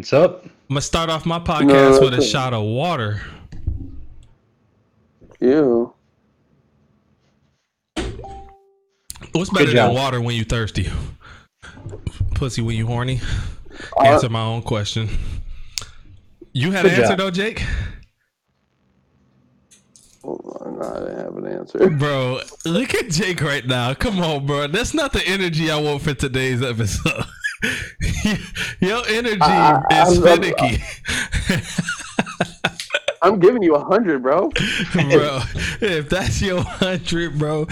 What's up? I'm gonna start off my podcast No, with a that's- shot of water. Ew. What's better than water when you thirsty? Pussy when you horny? Uh, Answer my own question. You had Good an answer job. though, Jake? Hold on, no, I didn't have an answer. Bro, look at Jake right now. Come on, bro. That's not the energy I want for today's episode. Your energy I- I- is I'm- finicky. Uh, I'm giving you a hundred, bro. bro, if that's your hundred, bro.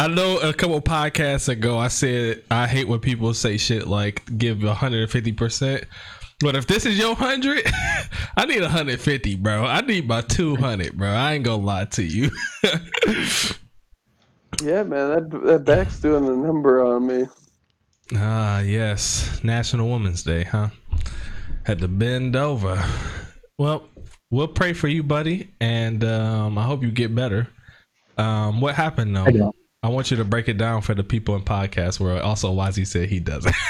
I know a couple podcasts ago I said I hate when people say shit like give 150%. But if this is your hundred, I need 150, bro. I need my 200, bro. I ain't gonna lie to you. Yeah, man, that that back's doing the number on me. Ah, yes. National Women's Day, huh? Had to bend over. Well, we'll pray for you, buddy, and um, I hope you get better. Um, what happened though? I. I want you to break it down for the people in podcast world. Also, Wazzy said he doesn't.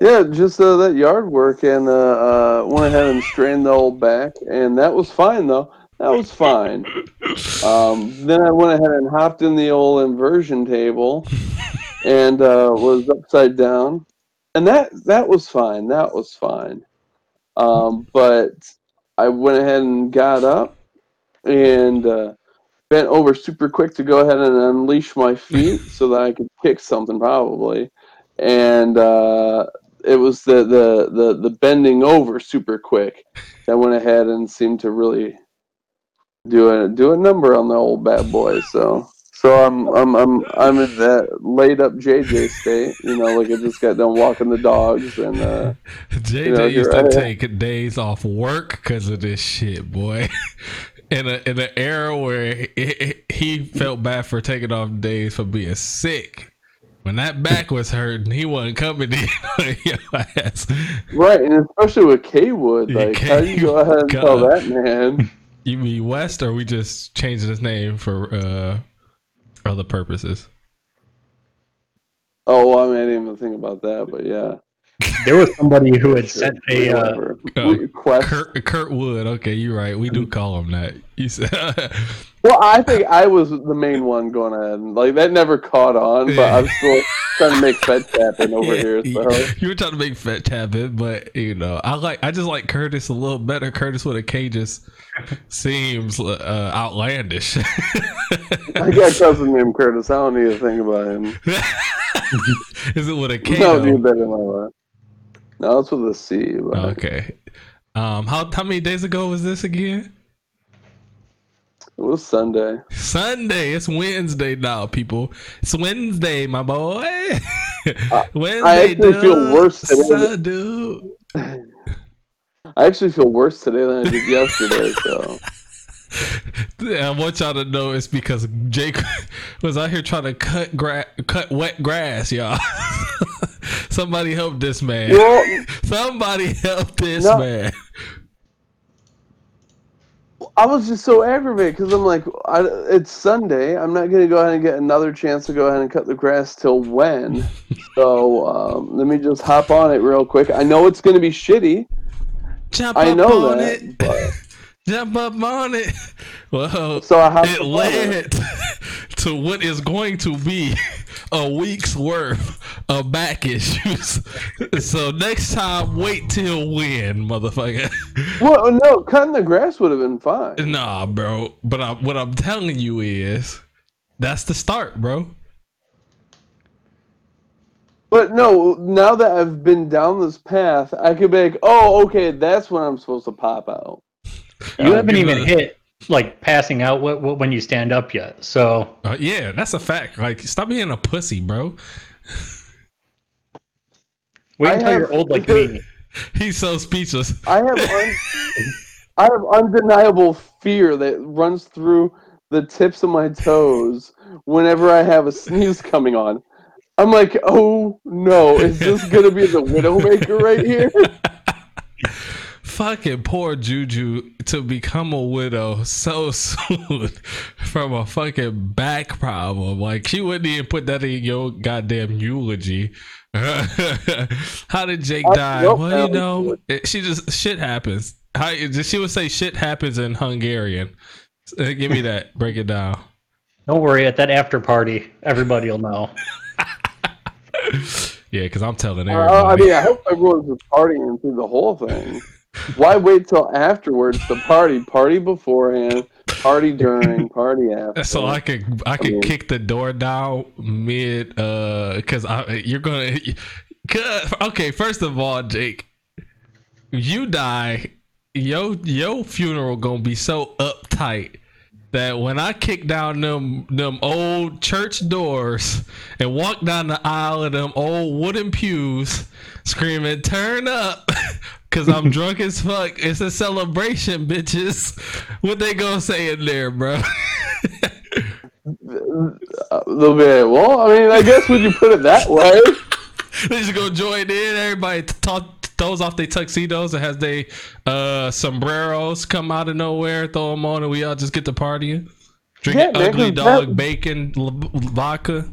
Yeah, just uh, that yard work, and uh, uh, went ahead and strained the old back, and that was fine though. That was fine. Um, then I went ahead and hopped in the old inversion table, and uh, was upside down, and that that was fine. That was fine. Um, but I went ahead and got up, and uh, bent over super quick to go ahead and unleash my feet so that I could kick something probably, and. Uh, it was the, the the the bending over super quick that went ahead and seemed to really do a do a number on the old bad boy. So so I'm I'm I'm I'm in that laid up JJ state. You know, like I just got done walking the dogs and uh, JJ You know, used to take days off work because of this shit, boy. In a in an era where he, he felt bad for taking off days for being sick. When that back was hurting, he wasn't coming in your ass. right, and especially with K Wood, like how do you go ahead and tell that man? You mean West, or we just changing his name for uh other purposes? Oh, well, I, mean, I didn't even think about that, but yeah. There was somebody who had sent a uh, Whatever. Oh, Kurt, Kurt Wood. Okay, you're right. We do call him that. You said Well, I think I was the main one going on. Like that never caught on, but Yeah. I'm still trying to make fed tapping over here. So you were trying to make fat tab but you know, I like I just like Curtis a little better. Curtis with a K just seems uh, outlandish. I got a cousin named Curtis. I don't need to think about him. Is it with a K? No, do better in my life. No, it's with a C. But Okay. Um, how how many days ago was this again? It was Sunday. Sunday. It's Wednesday now, people. It's Wednesday, my boy. Wednesday, I actually feel worse today than- Son, dude. I actually feel worse today than I did yesterday. So Yeah, I want y'all to know it's because Jake was out here trying to cut gra- cut wet grass, y'all. Somebody help this man. well, Somebody help this No. man. I was just so aggravated because I'm like, I, it's Sunday. I'm not gonna go ahead and get another chance to go ahead and cut the grass till when. so um, let me just hop on it real quick. I know it's gonna be shitty. Jump I up know on that. it. Jump up on it. Well, so I it. led to what is going to be a week's worth of back issues. So next time, wait till when, motherfucker. Well, no, cutting the grass would have been fine. Nah, bro. But I, what I'm telling you is, that's the start, bro. But no, now that I've been down this path, I could be like, oh, okay, that's when I'm supposed to pop out. you haven't even a- hit like passing out wh- wh- when you stand up yet. So Uh, yeah, that's a fact. Like, stop being a pussy, bro. wait until have- you're old like me. He's so speechless. I have un- I have undeniable fear that runs through the tips of my toes whenever I have a sneeze coming on. I'm like, oh no, is this gonna be the Widowmaker right here? Fucking poor Juju to become a widow so soon from a fucking back problem. Like she wouldn't even put that in your goddamn eulogy. How did Jake I- die? nope, well, you know, it, she just shit happens. How she would say shit happens in Hungarian. Uh, Give me that. Break it down. Don't worry, at that after party, everybody will know. Yeah, because I'm telling Uh, everybody. I mean, I hope everyone's just partying through the whole thing. Why wait till afterwards to party? Party beforehand, party during, party after. so I could I could mean- kick the door down mid uh because I you're gonna 'cause- okay first of all Jake you die yo your funeral gonna be so uptight that when I kick down them them old church doors and walk down the aisle of them old wooden pews screaming turn up cause I'm drunk as fuck it's a celebration bitches what they gonna say in there bro they'll be like, well, I mean, I guess when you put it that way, they just go join in. Everybody t- t- throws off their tuxedos and has they uh, sombreros come out of nowhere, throw them on, and we all just get to partying. Drinking Yeah, man, dog that- bacon l- vodka.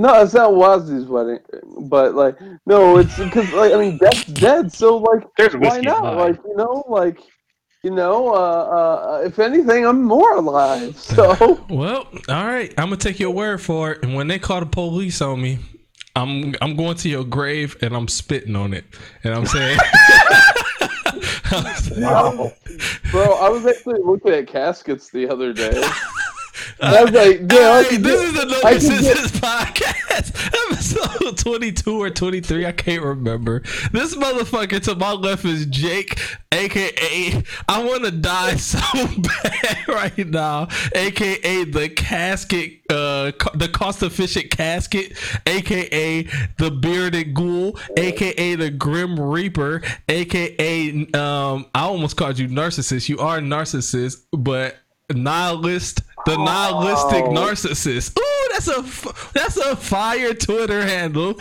No, it's not Wazzy's wedding, but like, no, it's because like, I mean, Death's dead, so like, There's why not? in mine. Like, you know, like, you know, uh, uh, if anything, I'm more alive. So, Well, all right, I'm gonna take your word for it. And when they call the police on me, I'm I'm going to your grave and I'm spitting on it, and I'm saying. wow, bro, I was actually looking at caskets the other day. I was like, yeah, Hey, this get- is the No I Consensus podcast, episode 22 or 23. I can't remember. This motherfucker to my left is Jake, aka I want to die so bad right now, aka the casket, uh, the cost efficient casket, aka the bearded ghoul, aka the grim reaper, aka um, I almost called you narcissist. You are a narcissist, but nihilist the nihilistic Oh. narcissist. Ooh, that's a that's a fire Twitter handle.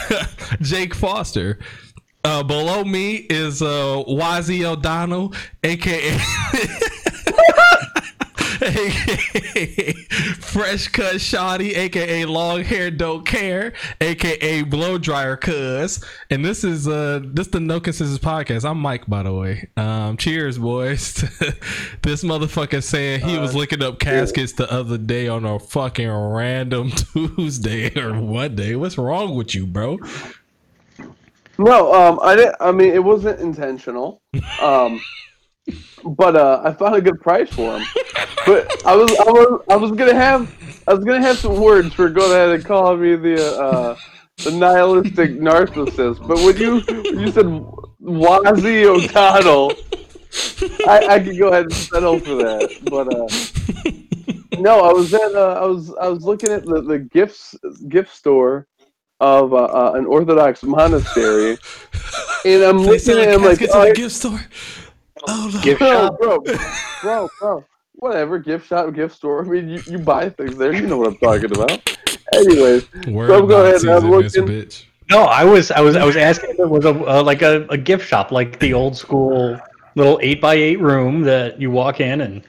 Jake Foster. Uh, below me is uh, YZ O'Donnell, aka aka Fresh Cut Shoddy, aka Long Hair Don't Care, aka Blow Dryer Cuz. And this is uh this the No Consensus Podcast. I'm Mike, by the way. Um, cheers, boys. this motherfucker saying he was looking up caskets the other day on a fucking random Tuesday or one day. What's wrong with you, bro? No, um, I didn't. I mean, it wasn't intentional. Um, but uh, I found a good price for them. But I was, I was, I was gonna have, I was gonna have some words for going ahead and calling me the uh, the nihilistic narcissist. But when you when you said Wazzy O'Donnell, I, I could go ahead and settle for that. But uh, no, I was at, uh, I was, I was looking at the, the gifts gift store of uh, uh, an Orthodox monastery, and I'm looking at it, I'm like, oh, the gift store. Oh, no. Gift bro, shop. bro, bro, bro, whatever, gift shop, gift store. I mean, you, you buy things there. You know what I'm talking about. Anyways, Word So go ahead, Nazis I'm in this looking- bitch. No, I was I was I was asking if it was a uh, like a, a gift shop, like the old school little eight by eight room that you walk in and it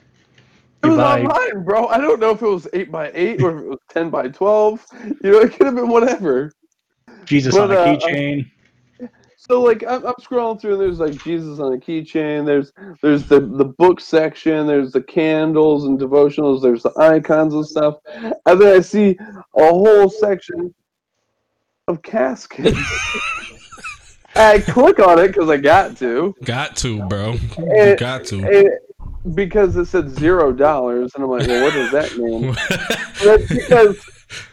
you was buy. online, bro. I don't know if it was eight by eight or if it was ten by twelve. You know, it could have been whatever. Jesus But, on a uh, keychain. So like I'm, I'm scrolling through and there's like Jesus on a keychain. There's there's the the book section. There's the candles and devotionals. There's the icons and stuff. And then I see a whole section of caskets. I click on it because I got to, Got to, bro. You Eh, got to. and because it said zero dollars, and I'm like, well, what does that mean? That's because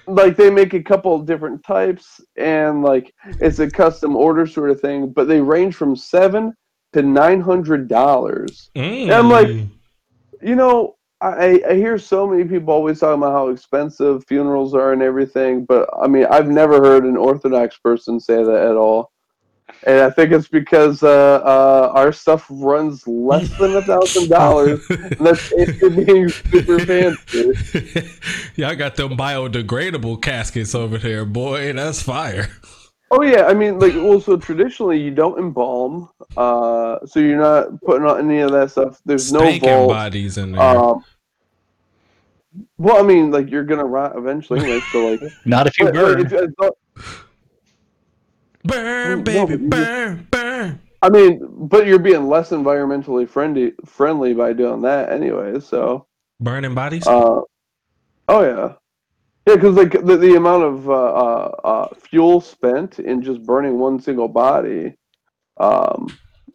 like they make a couple of different types and like it's a custom order sort of thing, but they range from seven to nine hundred dollars. I'm like- Mm. You know, I, I hear so many people always talking about how expensive funerals are and everything, but I mean I've never heard an Orthodox person say that at all. And I think it's because uh, uh, our stuff runs less than a thousand dollars. That's if you're being super fancy. Y'all got them biodegradable caskets over there, boy. That's fire. Oh yeah, I mean, like, well, so traditionally you don't embalm, uh, so you're not putting on any of that stuff. There's Spanking no vault. bodies in there. Um, well, I mean, like you're gonna rot eventually, like so, like. Not if you but, like, burn. if- as, long, Burn, baby, but burn, burn. I mean, but you're being less environmentally friendly friendly by doing that anyway. So, Burning bodies. uh, oh yeah, yeah, because like the, the amount of uh, uh, uh, fuel spent in just burning one single body um,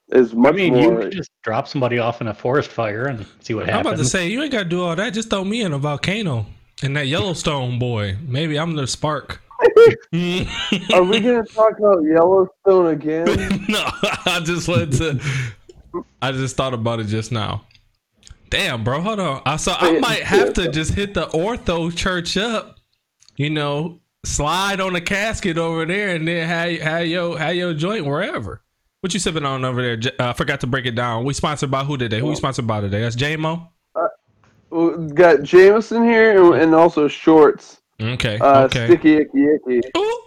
is I much mean, you more. could just drop somebody off in a forest fire and see what happens. I'm about to say you ain't gotta do all that. Just throw me in a volcano and that Yellowstone boy. Maybe I'm the spark. Are we gonna talk about Yellowstone again? no, I just wanted to. I just thought about it just now. Damn, bro, hold on. I so I might have to just hit the ortho church up. You know, slide on the casket over there, and then have have your have your joint wherever. What you sipping on over there? J- uh, I forgot to break it down. We sponsored by who today? Who we sponsored by today? That's JMO. We got Jameson here and, and also shorts. Okay. Uh, okay. Sticky icky icky. Ooh,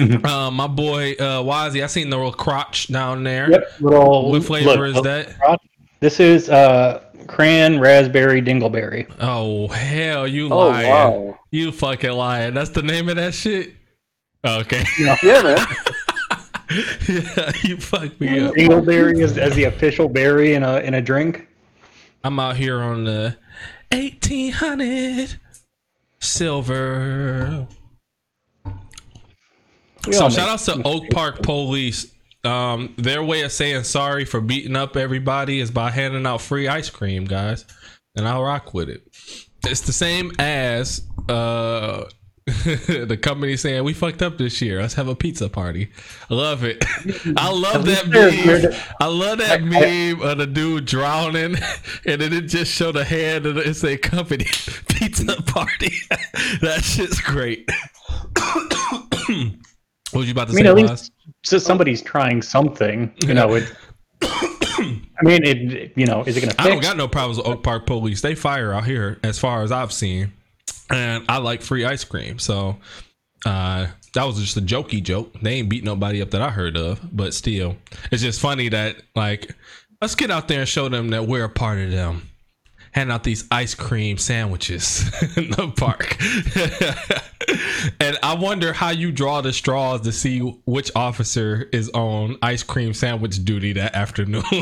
ooh. uh, my boy uh, Wazzy, I seen the little crotch down there. Yep, little. What flavor look, is look, that? This is uh, cran, raspberry, dingleberry. Oh hell, you Oh lying! wow. You fucking lying. That's the name of that shit. Okay. Yeah, man. yeah, you fucked me up. Dingleberry is as the official berry in a in a drink. I'm out here on the 1800 silver. We So shout outs to Oak Park Police. Um, their way of saying sorry for beating up everybody is by handing out free ice cream, guys, and I'll rock with it. It's the same as uh, the company saying we fucked up this year. Let's have a pizza party. I love it. I love that meme. I love that meme of the dude drowning, and then it just showed a hand and it say company pizza party. that shit's great. what was you about to I mean, say, at least so somebody's trying something. You know, it. I mean, it. You know, is it going to I don't got no problems with Oak Park Police. They fire out here, as far as I've seen, and I like free ice cream. So uh, that was just a jokey joke. They ain't beat nobody up that I heard of, but still, it's just funny that like let's get out there and show them that we're a part of them. Hand out these ice cream sandwiches in the park. and I wonder how you draw the straws to see which officer is on ice cream sandwich duty that afternoon.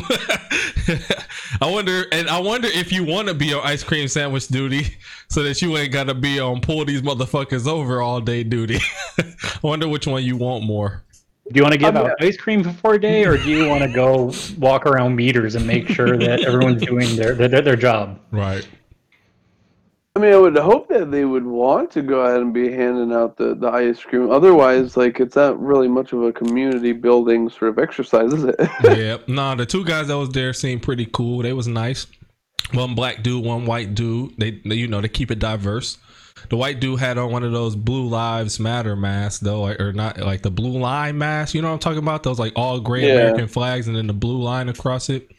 I wonder, and I wonder if you want to be on ice cream sandwich duty so that you ain't got to be on pull these motherfuckers over all day duty. I wonder which one you want more. Do you want to give out ice cream for a day, or do you want to go walk around meters and make sure that everyone's doing their their, their job? Right. I mean, I would hope that they would want to go ahead and be handing out the, the ice cream. Otherwise, like, it's not really much of a community building sort of exercise, is it? yeah. Nah, the two guys that was there seemed pretty cool. They was nice. One black dude, one white dude. They, they you know, they keep it diverse. The white dude had on one of those Blue Lives Matter masks, though, or not like the blue line mask. You know what I'm talking about? Those like all gray Yeah. American flags and then the blue line across it.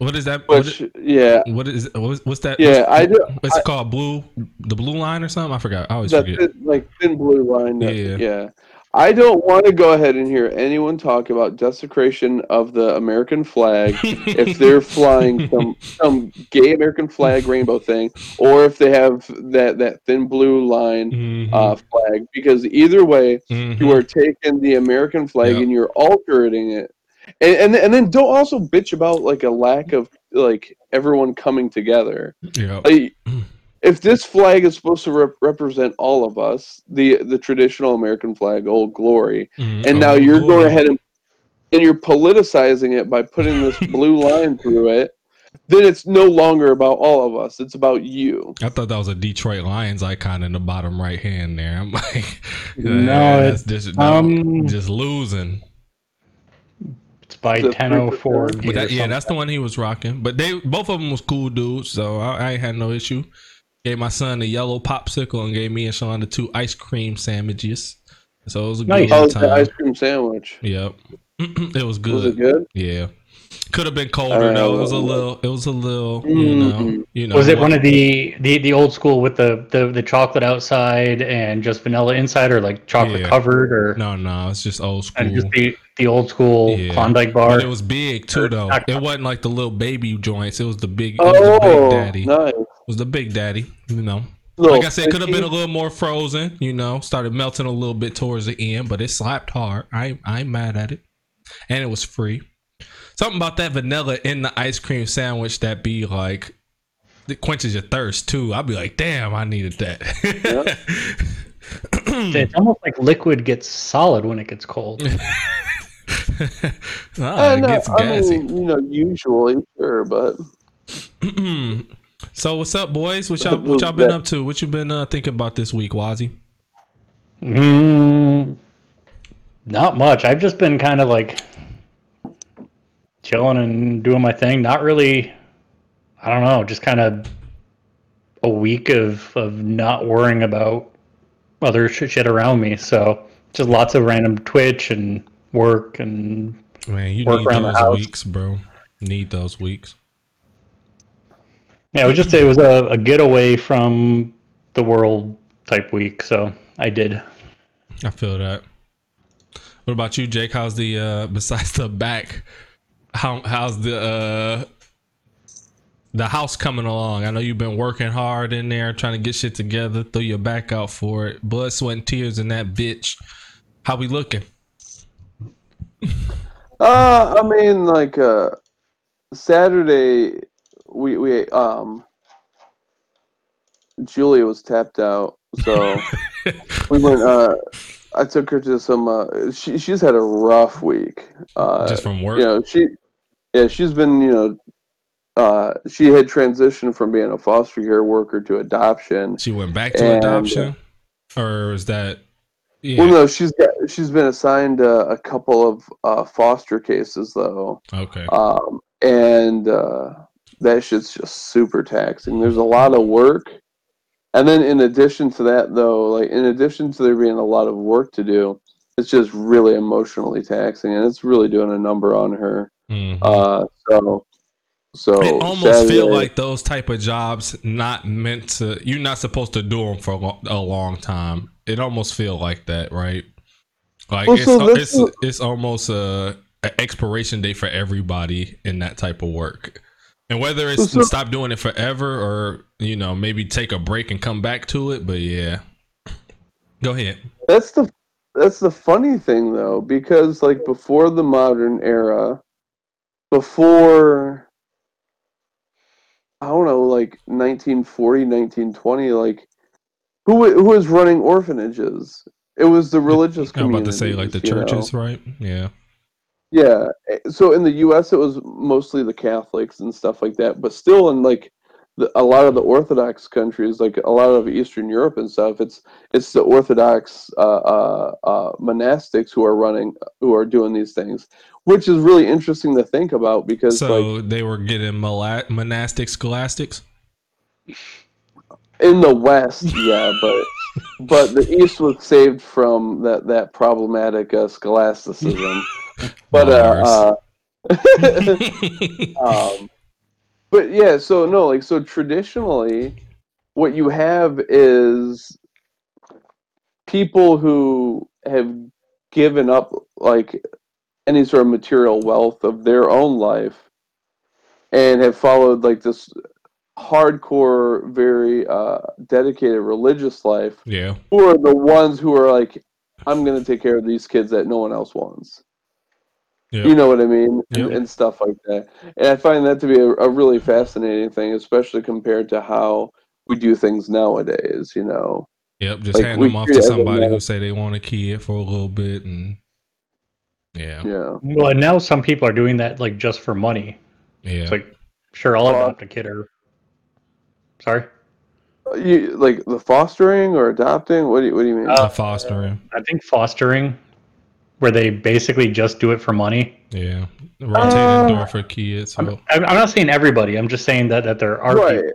What is that? What yeah, What is what's, what's that? yeah, what's, I do. What's it called? Blue, the blue line or something? I forgot. I always forget. thin, like thin blue line. that- Yeah. yeah. I don't want to go ahead and hear anyone talk about desecration of the American flag if they're flying some some gay American flag rainbow thing, or if they have that that thin blue line Mhm, uh, flag. Because either way, mhm. you are taking the American flag Yeah. and you're altering it, and, and and then don't also bitch about like a lack of like everyone coming together. yeah. Like, if this flag is supposed to rep- represent all of us, the the traditional American flag, Old Glory, Mhm. and Oh, now you're boy. going ahead and and you're politicizing it by putting this blue line through it, then it's no longer about all of us. It's about you. I thought that was a Detroit Lions icon in the bottom right hand there. I'm like, No, that's it's, just, um, just losing. It's by The 1004. three But that, yeah, that's the one he was rocking. But they both of them was cool dudes, so I, I ain't had no issue. Gave my son a yellow popsicle and gave me and Sean the two ice cream sandwiches. So it was a Nice. good Oh, time. the ice cream sandwich. Yep, it was good. Was it good? Yeah, could have been colder Uh, though. It was a little. It was a little. You know. Mm. You know. Was it one of the, the the old school with the, the the chocolate outside and just vanilla inside, or like chocolate Yeah. covered, or No, no, it's just old school. and just the the old school Yeah. Klondike bar? But it was big too, though. It wasn't like the little baby joints. It was the big. It was the big Oh, daddy. nice. It was the big daddy. You know. like I said, could have been a little more frozen. You know, started melting a little bit towards the end, but it slapped hard. I I ain't mad at it, and it was free. Something about that vanilla in the ice cream sandwich that be like it quenches your thirst too. I'd be like, damn, I needed that. it's almost like liquid gets solid when it gets cold. ah, it no, gets I gassy. mean, you know, usually, sure, but so what's up, boys? What y'all what y'all been up to? What you been uh, thinking about this week, Wazzy? Mm, not much. I've just been kind of like chilling and doing my thing. Not really. I don't know. Just kind of a week of of not worrying about other shit, around me. So just lots of random Twitch and work and Man, you Work need around the house. weeks, bro. Need those weeks. yeah. It was just say it was a, a getaway from the world type week. So I did. I feel that. What about you, Jake? How's the uh besides the back? How how's the uh the house coming along? I know you've been working hard in there trying to get shit together, throw your back out for it. Blood, sweat, and tears in that bitch. How we looking? uh, I mean, like uh, Saturday, we we um, Julia was tapped out, so we went. Uh, I took her to some. Uh, she she's had a rough week. Uh, Just from work? you know, she yeah, she's been you know. Uh, she had transitioned from being a foster care worker to adoption. She went back to And- adoption? Or is that yeah. Well, no, she's got she's been assigned uh, a couple of uh, foster cases though, okay. um, and uh, that shit's just super taxing. There's a lot of work, and then in addition to that, though, like in addition to there being a lot of work to do, it's just really emotionally taxing, and it's really doing a number on her. Mhm. Uh, so, so it almost Saturday- feel like those type of jobs not meant to you're not supposed to do them for a lo- a long time. It almost feel like that right? Like Well, it's, so it's this it's almost a, a expiration date for everybody in that type of work. And whether it's so- stop doing it forever or you know maybe take a break and come back to it but yeah. Go ahead. That's the that's the funny thing though, because like before the modern era, before I don't know, like 1940, 1920, like who who was running orphanages? It was the religious i'm about to say like the you know? churches right yeah Yeah. eh, So in the U.S., it was mostly the Catholics and stuff like that. But still, in like a lot of the Orthodox countries, like a lot of Eastern Europe and stuff, it's it's the Orthodox uh, uh, uh, monastics who are running, who are doing these things, which is really interesting to think about because so like they were getting monastic scholastics in the West, yeah, but but the East was saved from that that problematic uh, scholasticism. but uh, uh um, but yeah, so no, like so traditionally, what you have is people who have given up like any sort of material wealth of their own life and have followed like this hardcore, very uh, dedicated religious life. yeah Who are the ones who are like, I'm gonna take care of these kids that no one else wants. Yep. You know what I mean, and, Yep. and stuff like that. And I find that to be a, a really fascinating thing, especially compared to how we do things nowadays. You know, Yep, just Like, hand them off to it as a somebody matter- who say they want a kid for a little bit, and yeah, yeah. Well, and now some people are doing that like just for money. yeah, It's like, sure, I'll Well- adopt a kid or. Sorry, You like the fostering or adopting? What do you What do you mean? Uh, fostering, I think fostering, where they basically just do it for money. yeah, rotating Uh, door for kids. I'm, So, I'm I'm not saying everybody. I'm just saying that that there are right. people.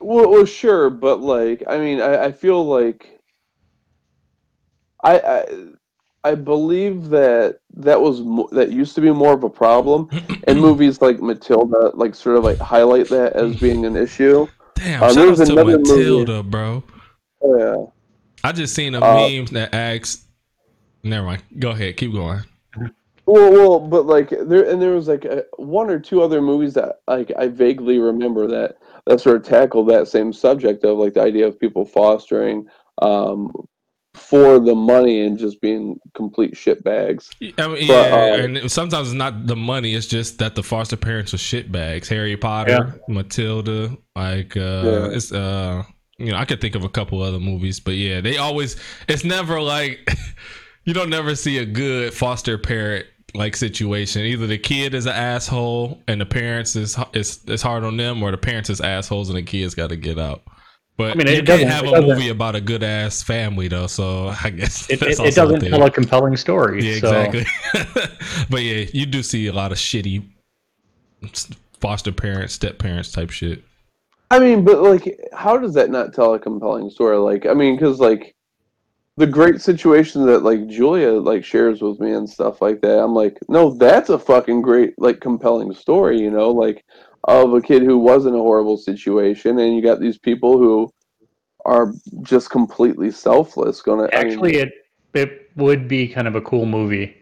Well, well, sure, but like, I mean, I, I feel like I, I I believe that that was mo- that used to be more of a problem, and movies like Matilda like sort of like highlight that as being an issue. damn, uh, shout there's out to another movie- Matilda, bro. Yeah. I just seen a Uh, meme that asks. Never mind. Go ahead. Keep going. Well, well, but like there and there was like a, one or two other movies that like I vaguely remember that that sort of tackled that same subject of like the idea of people fostering um, for the money and just being complete shit bags. I mean, But, yeah, uh, and sometimes it's not the money; it's just that the foster parents are shitbags. Harry Potter, Matilda, like uh, Yeah. it's uh, you know, I could think of a couple other movies, but yeah, they always. It's never like you don't never see a good foster parent like situation. Either the kid is an asshole and the parents is is is hard on them, or the parents is assholes and the kids got to get out. But I mean, you it can't doesn't- have it a doesn't- movie about a good ass family though. So I guess It, that's it, it also a doesn't thing. tell a compelling story. Yeah, so- exactly. but yeah, you do see a lot of shitty foster parents, step parents type shit. I mean, but like, how does that not tell a compelling story? Like, I mean, because like the great situation that like Julia like shares with me and stuff like that, I'm like, no, that's a fucking great like compelling story, you know, like of a kid who was in a horrible situation, and you got these people who are just completely selfless. Gonna I mean, Actually, it it would be kind of a cool movie.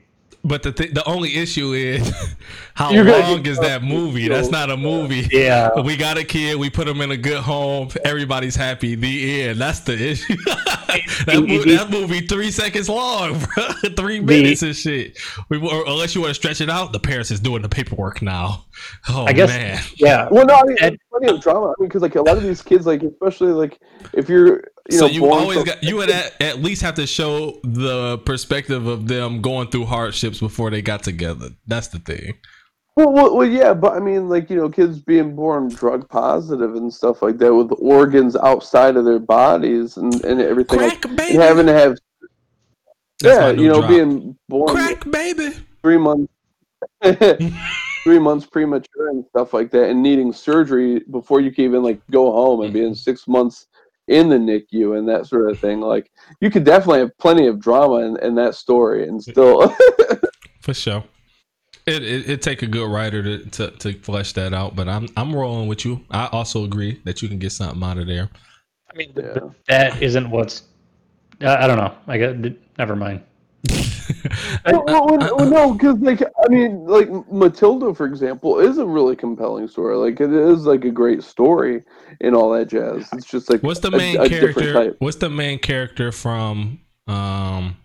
But the th- the only issue is how You're long is that movie? That's not a movie. Yeah. We got a kid. We put him in a good home. Everybody's happy. The end. That's the issue. that, movie, that movie three seconds long, bro. three minutes and shit. We, or, unless you want to stretch it out, the parents is doing the paperwork now. Oh I guess. man. Yeah. Well, no, I mean, And- there's plenty of drama. I mean, because like a lot of these kids, like especially like if you're, you so know, you always from- got you would at, at least have to show the perspective of them going through hardships before they got together. That's the thing. Well, well, well, yeah, but I mean, like you know, kids being born drug positive and stuff like that with organs outside of their bodies and, and everything, like, Crack baby. and having to have, That's yeah, you know, drop. being born crack baby. three months, three months premature and stuff like that, and needing surgery before you can even like go home and being six months in the NICU and that sort of thing. Like, you could definitely have plenty of drama in, in that story and still. For sure. It it it take a good writer to, to to flesh that out, but I'm I'm rolling with you. I also agree that you can get something out of there. I mean, Yeah. that isn't what's. I I don't know. I got. Never mind. Well, well, well, well, no, because like I mean, like Matilda, for example, is a really compelling story. Like it is like a great story and all that jazz. It's just like What's the main a different character? type. What's the main character from um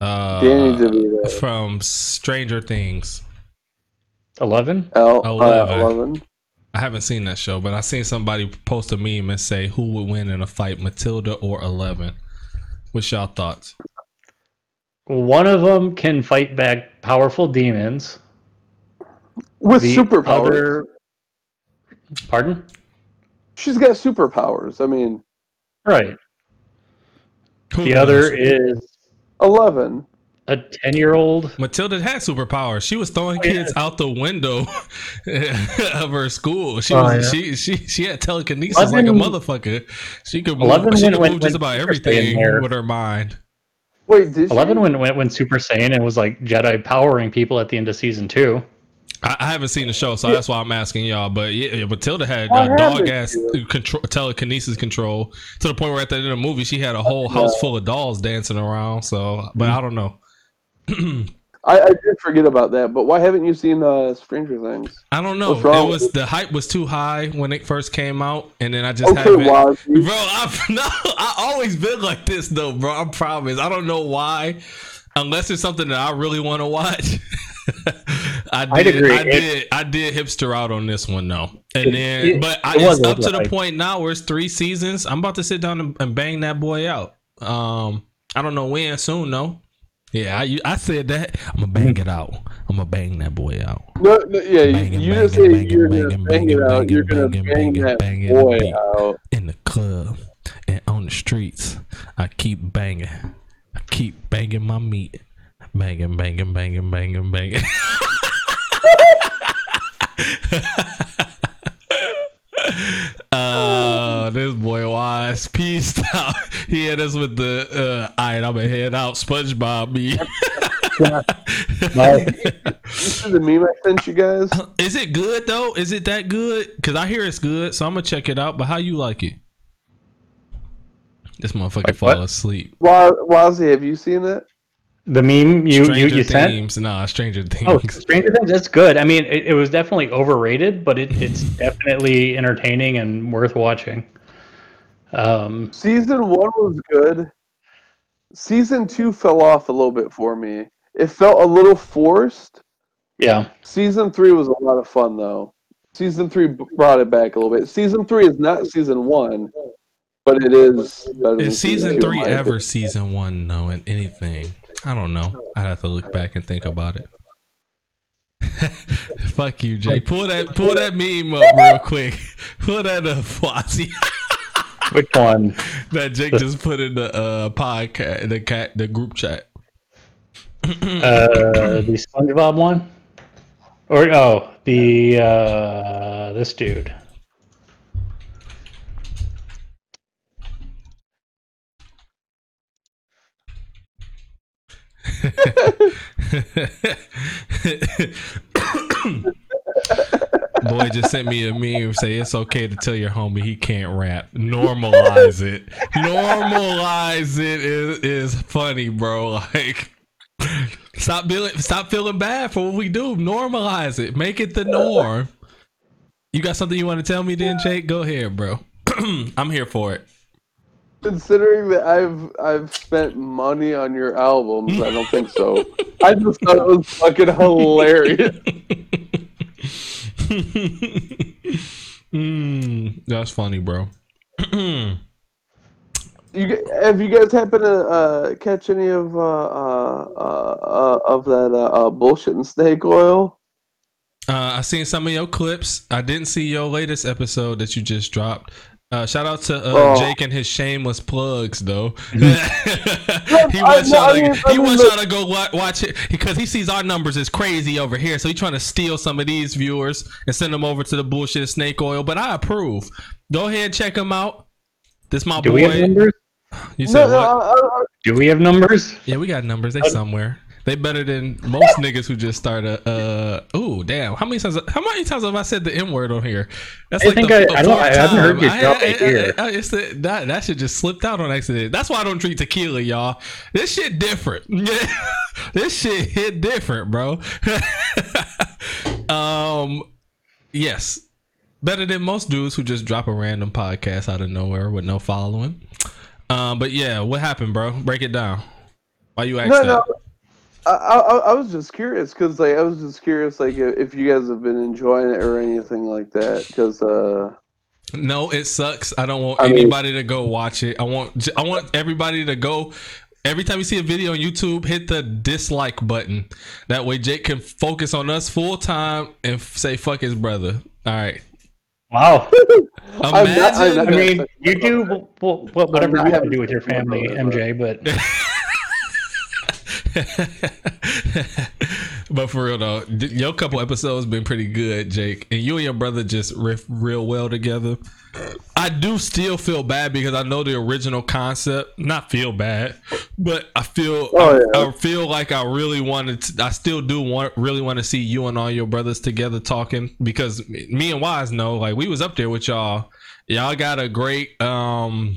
uh Danny DeVito, from Stranger Things? Eleven. L, Eleven. Uh, Eleven. I haven't seen that show, but I seen somebody post a meme and say who would win in a fight, Matilda or Eleven. What's y'all thoughts? One of them can fight back powerful demons. with The superpowers. other. Pardon. She's got superpowers. I mean, Right. Who The other is Eleven. A ten-year-old. Matilda had superpowers. She was throwing Oh, yeah. kids out the window of her school. She Oh, was yeah. she she she had telekinesis like a motherfucker. She could move, Eleven she could went- move just about Super everything with her mind. Wait, did? Eleven went went when Super Saiyan and was like Jedi powering people at the end of season two. I, I haven't seen the show, so that's why I'm asking y'all. But yeah, yeah, Matilda had I uh, dog ass dude. control, telekinesis control to the point where at the end of the movie she had a whole house full of dolls dancing around. So, but I don't know. I, I did forget about that. But why haven't you seen uh, Stranger Things? I don't know. It was the hype was too high when it first came out, and then I just Okay, haven't. Wazzy. Bro, I've no, I always been like this though, bro. I promise. I don't know why, unless it's something that I really want to watch. I did, agree. I It- did, I did hipster out on this one though, and then, it- but I, it was it's up to the hype. point now where it's three seasons. I'm about to sit down and, and bang that boy out. Um, I don't know when, soon though. Yeah, I, I said that. I'm gonna bang mm-hmm. it out. I'm gonna bang that boy out. No, no, yeah, you just say banging, you're gonna bang it out. You're banging, gonna bang that boy out. in the club and on the streets. I keep banging. I keep banging my meat. Banging, banging, banging, banging, banging. uh, this boy wise. Peace out. He hit us with the uh alright, I'm gonna head out. SpongeBob me. This is the meme I sent you guys. Is it good though? Is it that good? Cause I hear it's good, so I'm gonna check it out. But how you like it? This motherfucker Like fall what? asleep. Wa- Wazzy, have you seen it? The meme you you, Stranger you sent. Things. Nah, Stranger Things. Oh, Stranger Things. That's good. I mean, it, it was definitely overrated, but it, it's definitely entertaining and worth watching. Um, Season one was good. Season two fell off a little bit for me. It felt a little forced. yeah. Season three was a lot of fun though. Season three brought it back a little bit. Season three is not season one, but it is. better than Is season two, three ever season one? No, in anything. I don't know. I'd have to look back and think about it. Fuck you, Jay. Pull that pull that meme up real quick. Pull that up, Flossie. Which one? that Jake just put in the uh podcast the cat the group chat. Uh, the SpongeBob one, or oh, the uh, this dude. Boy just sent me a meme say it's okay to tell your homie he can't rap. Normalize it. Normalize it is is funny, bro. Like stop feeling stop feeling bad for what we do. Normalize it. Make it the norm. You got something you want to tell me then, Jake? Go ahead, bro. I'm here for it. Considering that I've I've spent money on your albums, I don't think so. I just thought it was fucking hilarious. mm, that's funny, bro. You have you guys happen to uh, catch any of uh, uh, uh, uh, of that uh, bullshit and snake oil? Uh, I seen some of your clips. I didn't see your latest episode that you just dropped. Uh, shout out to uh, Oh. Jake and his shameless plugs, though. he wants y'all to, he wants y'all to go watch it because he sees our numbers is crazy over here. So he's trying to steal some of these viewers and send them over to the bullshit snake oil. But I approve. Go ahead check him out. This my Do boy. we have numbers? You said No, no, what? I, I, Do we have numbers? Yeah, we got numbers. They somewhere. They better than most niggas who just started. Uh, ooh, damn! How many times? How many times have I said the n word on here? That's I think I- I don't- I haven't heard you drop it here. I, it's the, that that shit just slipped out on accident. That's why I don't drink tequila, y'all. This shit different. this shit hit different, bro. um, yes, better than most dudes who just drop a random podcast out of nowhere with no following. Um, but yeah, what happened, bro? Break it down. Why you asked no, that? no. I, I, I was just curious because like I was just curious like if if you guys have been enjoying it or anything like that because uh No, it sucks. I don't want I mean- anybody to go watch it. I want I want everybody to go. Every time you see a video on YouTube, hit the dislike button. That way, Jake can focus on us full time and say "fuck his brother." All right. Wow. I'm Imagine. not- I'm I mean, you do wh- wh- whatever I'm you have to do with your family, MJ. But but for real though, your couple episodes been pretty good, Jake, and you and your brother just riff real well together. I do still feel bad because I know the original concept. Not feel bad, but I feel Oh, I. I feel like I really wanted. To, I still do want really want to see you and all your brothers together talking because me and Wise know like we was up there with y'all. Y'all got a great um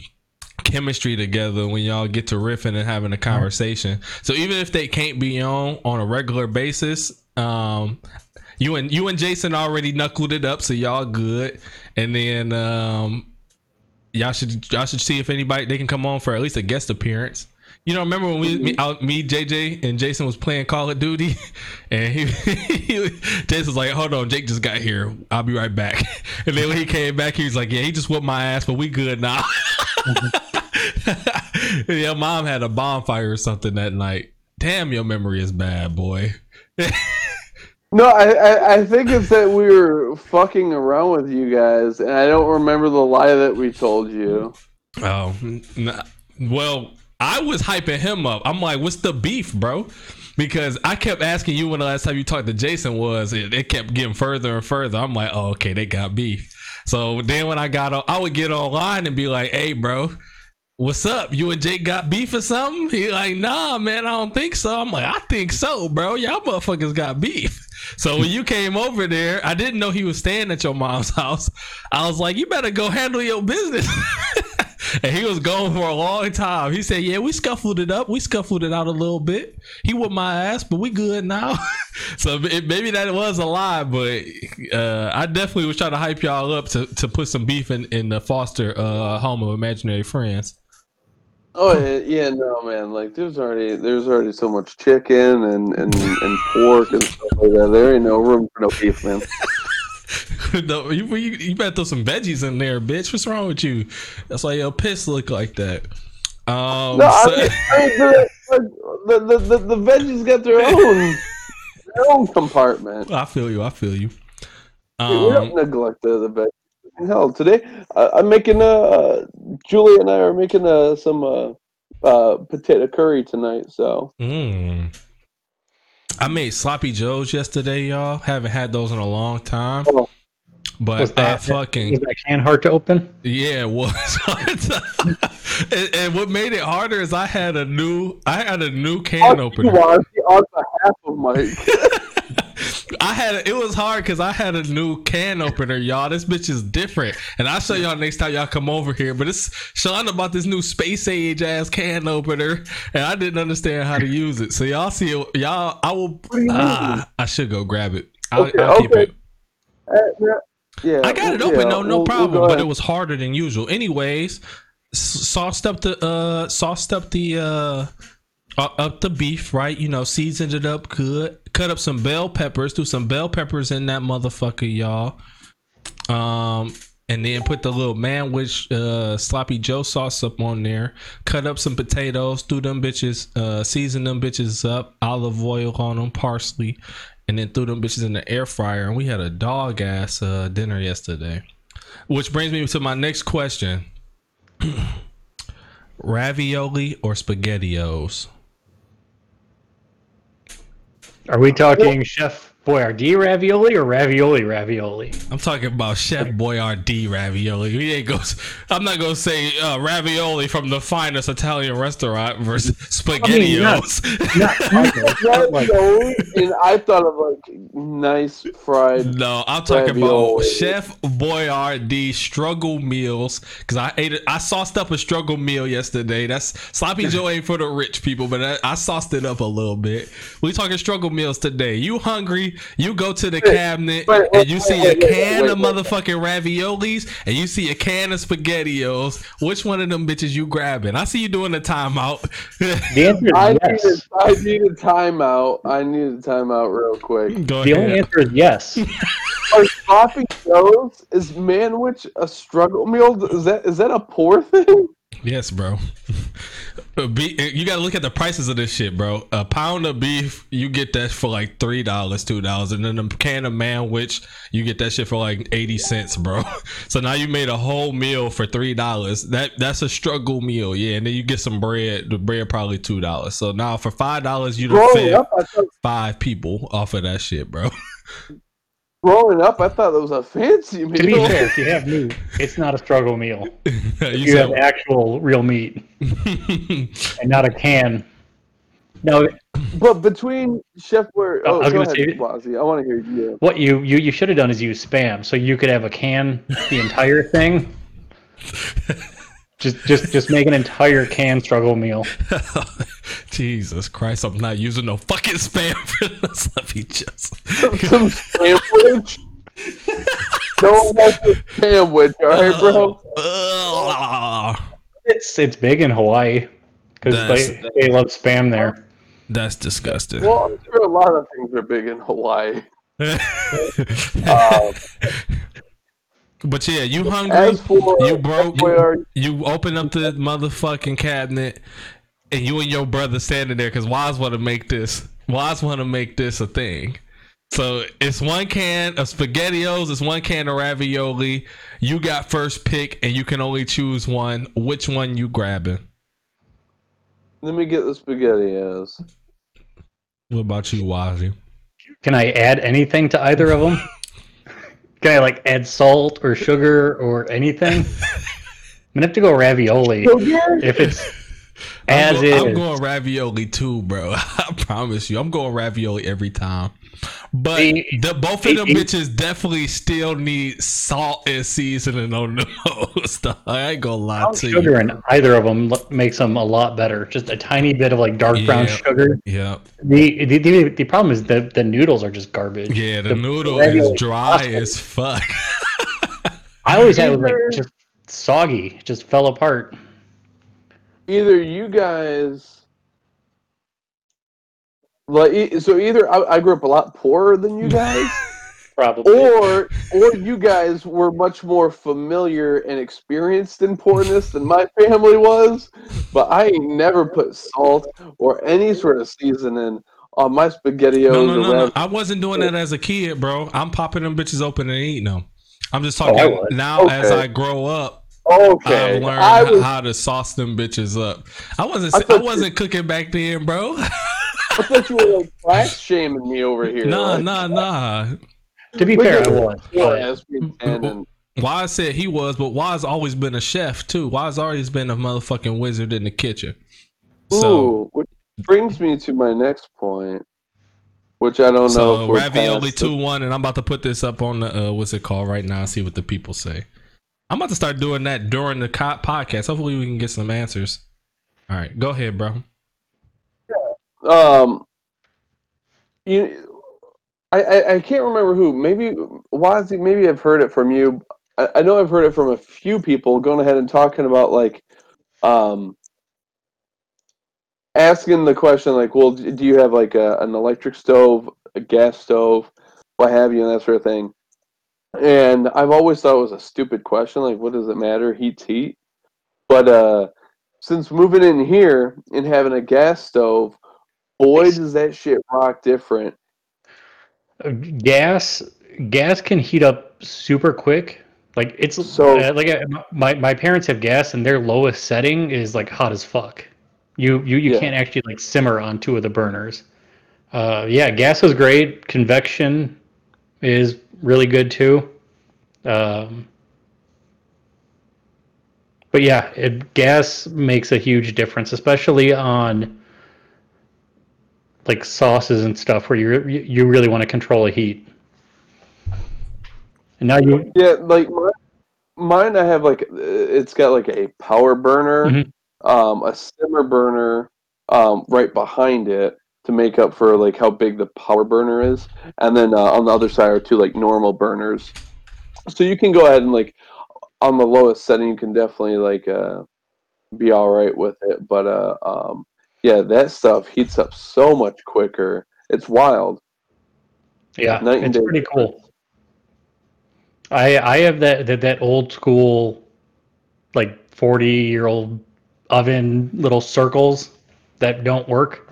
chemistry together when y'all get to riffing and having a conversation. So even if they can't be on on a regular basis, um, you and you and Jason already knuckled it up, so y'all good. And then um, y'all should y'all should see if anybody they can come on for at least a guest appearance. You know, remember when we me, me, JJ, and Jason was playing Call of Duty, and he, he Jason was like, "Hold on, Jake just got here. I'll be right back." And then when he came back, he was like, "Yeah, he just whooped my ass, but we good now." your mom had a bonfire or something that night. Damn, your memory is bad, boy. no I, I I think it's that we were fucking around with you guys and I don't remember the lie that we told you. Oh, well, I was hyping him up. I'm like, what's the beef, bro? Because I kept asking you when the last time you talked to Jason was. It, it kept getting further and further. I'm like, oh, okay, they got beef. So then when I got on, I would get online and be like, hey, bro, what's up? You and Jake got beef or something? He like, nah, man, I don't think so. I'm like, I think so, bro. Y'all motherfuckers got beef. So when you came over there, I didn't know he was staying at your mom's house. I was like, you better go handle your business. and he was gone for a long time. He said, "Yeah, we scuffled it up. We scuffled it out a little bit. He whooped my ass, but we good now." so it, maybe that was a lie, but uh, I definitely was trying to hype y'all up to, to put some beef in in the Foster uh, home of imaginary friends. Oh yeah, yeah, no man. Like there's already there's already so much chicken and and, and pork and stuff like that. There ain't no room for no beef, man. no, you, you, you better throw some veggies in there, bitch. What's wrong with you? That's why your piss look like that. Um, No, so- I mean, the, the, the, the, veggies got their own their own compartment. I feel you. I feel you. we don't Um, neglect the, the veggies. Hell, today I, I'm making uh Julie and I are making uh some uh uh potato curry tonight. So mm. I made sloppy joes yesterday, y'all. Haven't had those in a long time. Oh. But Was I that- fucking Is that can hard to open? Yeah, it was. and, and what made it harder is I had a new I had a new can opener. on the half of Mike. I had it was hard because I had a new can opener, y'all. This bitch is different, and I'll show y'all next time y'all come over here. But it's Sean about this new space age ass can opener, and I didn't understand how to use it. So y'all see, y'all, I will. Ah, I should go grab it. I'll, Okay, I'll keep okay. it. Uh, yeah, yeah, I got it yeah, open, no, no we'll- we'll problem. but it was harder than usual. Anyways, sauced up the uh, sauced up the uh, uh, up the beef, right? You know, seasoned it up good. Cut up some bell peppers. Threw some bell peppers in that motherfucker, y'all. Um, and then put the little manwich uh, sloppy Joe sauce up on there. Cut up some potatoes. Threw them bitches. Uh, season them bitches up. Olive oil on them, parsley, and then threw them bitches in the air fryer. And we had a dog ass uh, dinner yesterday. Which brings me to my next question: ravioli or spaghettios? Are we talking Chef Boyardee ravioli or ravioli ravioli? I'm talking about Chef Boyardee ravioli. We ain't go. I'm not gonna say uh, ravioli from the finest Italian restaurant versus spaghettios. Not like, ravioli, and I thought of like nice fried. no, I'm talking Ravioli. about Chef Boyardee struggle meals because I ate it. I sauced up a struggle meal yesterday. That's sloppy Joe ain't for the rich people, but I, I sauced it up a little bit. We talking struggle meals today. You hungry? You go to the cabinet wait, wait, and you see wait, a can wait, of motherfucking raviolis and you see a can of spaghettios. Which one of them bitches you grabbing? I see you doing the timeout. the answer I is needed, yes. I needed timeout. I needed timeout real quick. go The only answer is yes. Are sloppy joes is manwich a struggle meal? Is that is that a poor thing? Yes, bro. Be, you gotta look at the prices of this shit, bro. A pound of beef, you get that for like three dollars, two dollars, and then a can of manwich, you get that shit for like eighty cents, bro. So now you made a whole meal for three dollars. That that's a struggle meal, yeah. And then you get some bread. The bread probably two dollars. So now for five dollars, you done fed up, I thought five people off of that shit, bro. growing up, I thought it was a fancy meal. to be fair, if you have meat, it's not a struggle meal. you You have actual real meat and not a can. No, But between Chef Ware, Oh, oh, I was go gonna ahead, say- Wazzy. I want to hear you. what you you, you should have done is use spam, so you could have a can, the entire thing. Just just just make an entire can struggle meal. Jesus Christ, I'm not using no fucking spam for this. Let me just. Some sandwich. no one wants a sandwich, all right, bro. Ugh. It's it's big in Hawaii because they, they love spam there. That's disgusting. Well, I'm sure a lot of things are big in Hawaii. Uh, but yeah, you hungry? as for You broke. Where You, you open up the motherfucking cabinet, and you and your brother standing there because Waz want to make this. Waz want to make this a thing. So it's one can of SpaghettiOs. It's one can of ravioli. You got first pick, and you can only choose one. Which one you grabbing? let me get the spaghettios. What about you, Wazzy? Can I add anything to either of them? Can I like add salt or sugar or anything? I'm gonna have to go ravioli Sugar? if it's As I'm, is. I'm going ravioli too, bro. I promise you, I'm going ravioli every time. But The- the, both of them the- bitches definitely still need salt and seasoning on those. I ain't gonna lie to sugar you. in either of them makes them a lot better. Just a tiny bit of like dark brown Yeah. sugar. Yeah, The, the the the problem is that the noodles are just garbage. yeah. The, The noodle is dry pasta. as fuck. I always had it like Either- just soggy, just fell apart. Either you guys like so either I, I grew up a lot poorer than you guys Probably. or or you guys were much more familiar and experienced in poorness than my family was but i ain't never put salt or any sort of seasoning on my spaghettios No, no, no, no. I wasn't doing that as a kid, bro. I'm popping them bitches open and eating them. I'm just talking Oh, I was. now as I grow up. Okay I've learned I was, how to sauce them bitches up. I wasn't. I I, wasn't cooking back then, bro. I thought you were like class shaming me over here nah, like, nah, nah. to be fair, at I was. poor but- ass pretend mm, mm, and- mm. Wise said he was, but Wise always been a chef too. Wise always been a motherfucking wizard in the kitchen. So, Ooh, which brings me to my next point, which I don't know. if so we're ravioli two one, and I'm about to put this up on the uh, what's it called right now. See what the people say. I'm about to start doing that during the co- podcast. Hopefully, we can get some answers. All right, go ahead, bro. Um, you, I, I, I can't remember who. Maybe Wazzy. Maybe I've heard it from you. I, I know I've heard it from a few people going ahead and talking about like, um, asking the question like, well, do you have like a, an electric stove, a gas stove, what have you, and that sort of thing. And I've always thought it was a stupid question. Like, what does it matter? Heat's heat. But uh, since moving in here and having a gas stove, boy, does that shit rock different. gas gas can heat up super quick like it's So- uh, like uh, my my parents have gas and their lowest setting is like hot as fuck you you, you Yeah. can't actually like simmer on two of the burners uh yeah gas is great convection is really good too um but yeah it, gas makes a huge difference especially on like sauces and stuff where you you really want to control the heat. And now you Yeah, like mine, I have like it's got like a power burner, Mhm. um, a simmer burner, um, right behind it to make up for like how big the power burner is, and then uh, on the other side are two like normal burners. So you can go ahead and like on the lowest setting, you can definitely like uh, be all right with it. But uh, um, yeah, that stuff heats up so much quicker. It's wild. yeah, it's pretty cool. I I have that that, that old school like 40 year old oven little circles that don't work.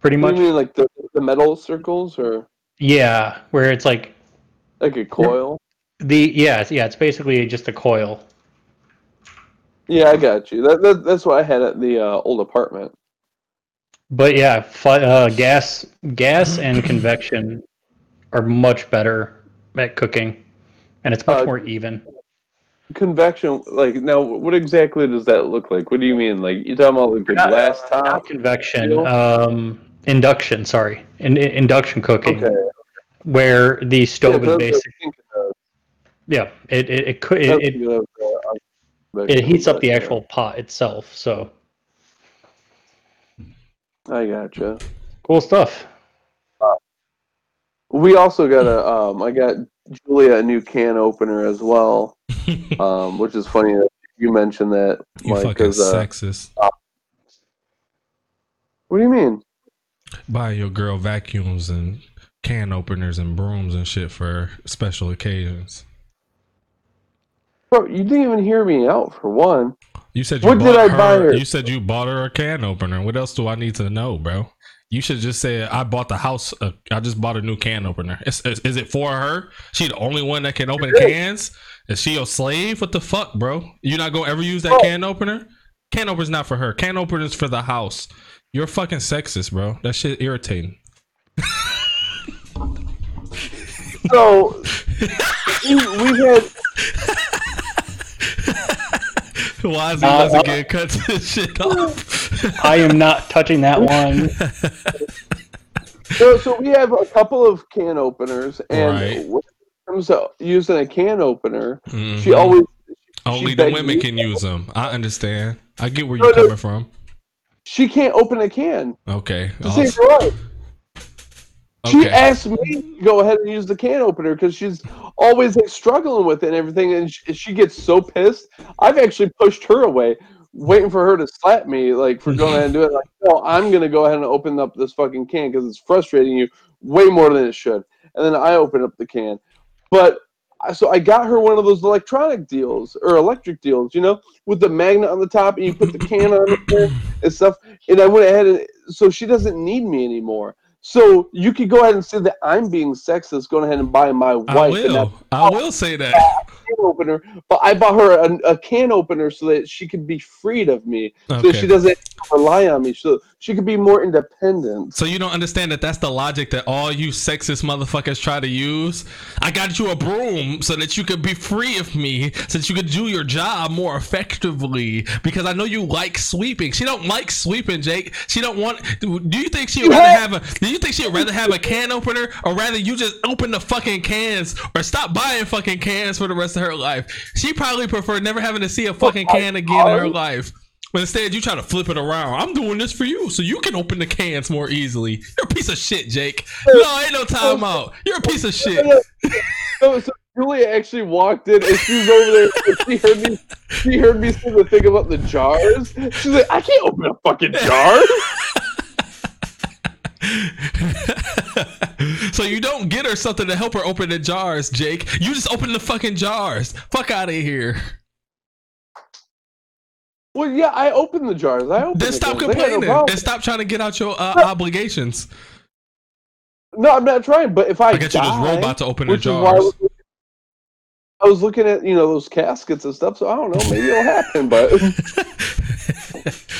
Pretty much. you mean, like the, the metal circles or Yeah, where it's like like a coil? the yeah, it's, yeah, it's basically just a coil. Yeah, I got you. That, that that's what I had at the uh, old apartment. But yeah, fi- uh, gas, gas, and convection are much better at cooking, and it's much Uh, more even. Convection, like now, what exactly does that look like? What do you mean? Like you talking about like the Not- glass Not top? convection, Steel? um, induction. Sorry, in, in- induction cooking, Okay. where the stove that's is what I basic. think of. Yeah, it it it, could, it, it, what uh, it heats up the yeah. actual pot itself. So I gotcha. cool stuff. We also got a. Um, I got Julia a new can opener as well, um, which is funny that you mentioned that. you Mike, fucking 'cause, uh, sexist. What do you mean? Buy your girl vacuums and can openers and brooms and shit for special occasions. Bro, you didn't even hear me out for one. You said you What bought did I her, buy her? You said you bought her a can opener. What else do I need to know, bro? You should just say I bought the house. Uh, I just bought a new can opener. Is, is, is it for her? She the only one that can open cans? Is she a slave? What the fuck, bro? You not gonna ever use that Oh. can opener? Can opener's not for her. Can opener's for the house. You're fucking sexist, bro. That shit irritating. So we, we had Why is he Uh, once uh, again cuts this shit off? I am not touching that one. So, so we have a couple of can openers, and Right. when it comes to using a can opener, she Mhm. always Only she the women can use them. I understand. I get where No, you're no. coming from. She can't open a can Okay. to save awesome. her life. She Okay. asked me to go ahead and use the can opener because she's always like struggling with it and everything, and she, she gets so pissed. I've actually pushed her away, waiting for her to slap me, like for going ahead and do it. Like, no, I'm gonna go ahead and open up this fucking can because it's frustrating you way more than it should. And then I open up the can, but so I got her one of those electronic deals or electric deals, you know, with the magnet on the top, and you put the can on it there and stuff. And I went ahead and so she doesn't need me anymore. So you could go ahead and say that I'm being sexist, going ahead and buy my I wife and that. I will say that. Can opener. But I bought her a, a can opener so that she could be freed of me, so she doesn't rely on me, so she could be more independent. So you don't understand that that's the logic that all you sexist motherfuckers try to use. I got you a broom so that you could be free of me, so that you could do your job more effectively. Because I know you like sweeping. She don't like sweeping, Jake. She don't want. Do you think she'd rather have a? Do you think she'd rather have a can opener, or rather you just open the fucking cans, or stop buying fucking cans for the rest of her life? She probably preferred never having to see a fucking can again in her life. But instead, you try to flip it around. I'm doing this for you, so you can open the cans more easily. You're a piece of shit, Jake. No, ain't no timeout. You're a piece of shit. So, so Julia actually walked in and she was over there. She heard me. She heard me say the thing about the jars. She's like, I can't open a fucking jar. so you don't get her something to help her open the jars, Jake. You just open the fucking jars. Fuck out of here. well, yeah, I opened the jars. I opened. Then the stop. I had no complaining and stop trying to get out your uh, obligations. No, I'm not trying. But if I, I get you this robot to open the which is why jars. I was looking at you know those caskets and stuff. So I don't know. Maybe it'll happen, but.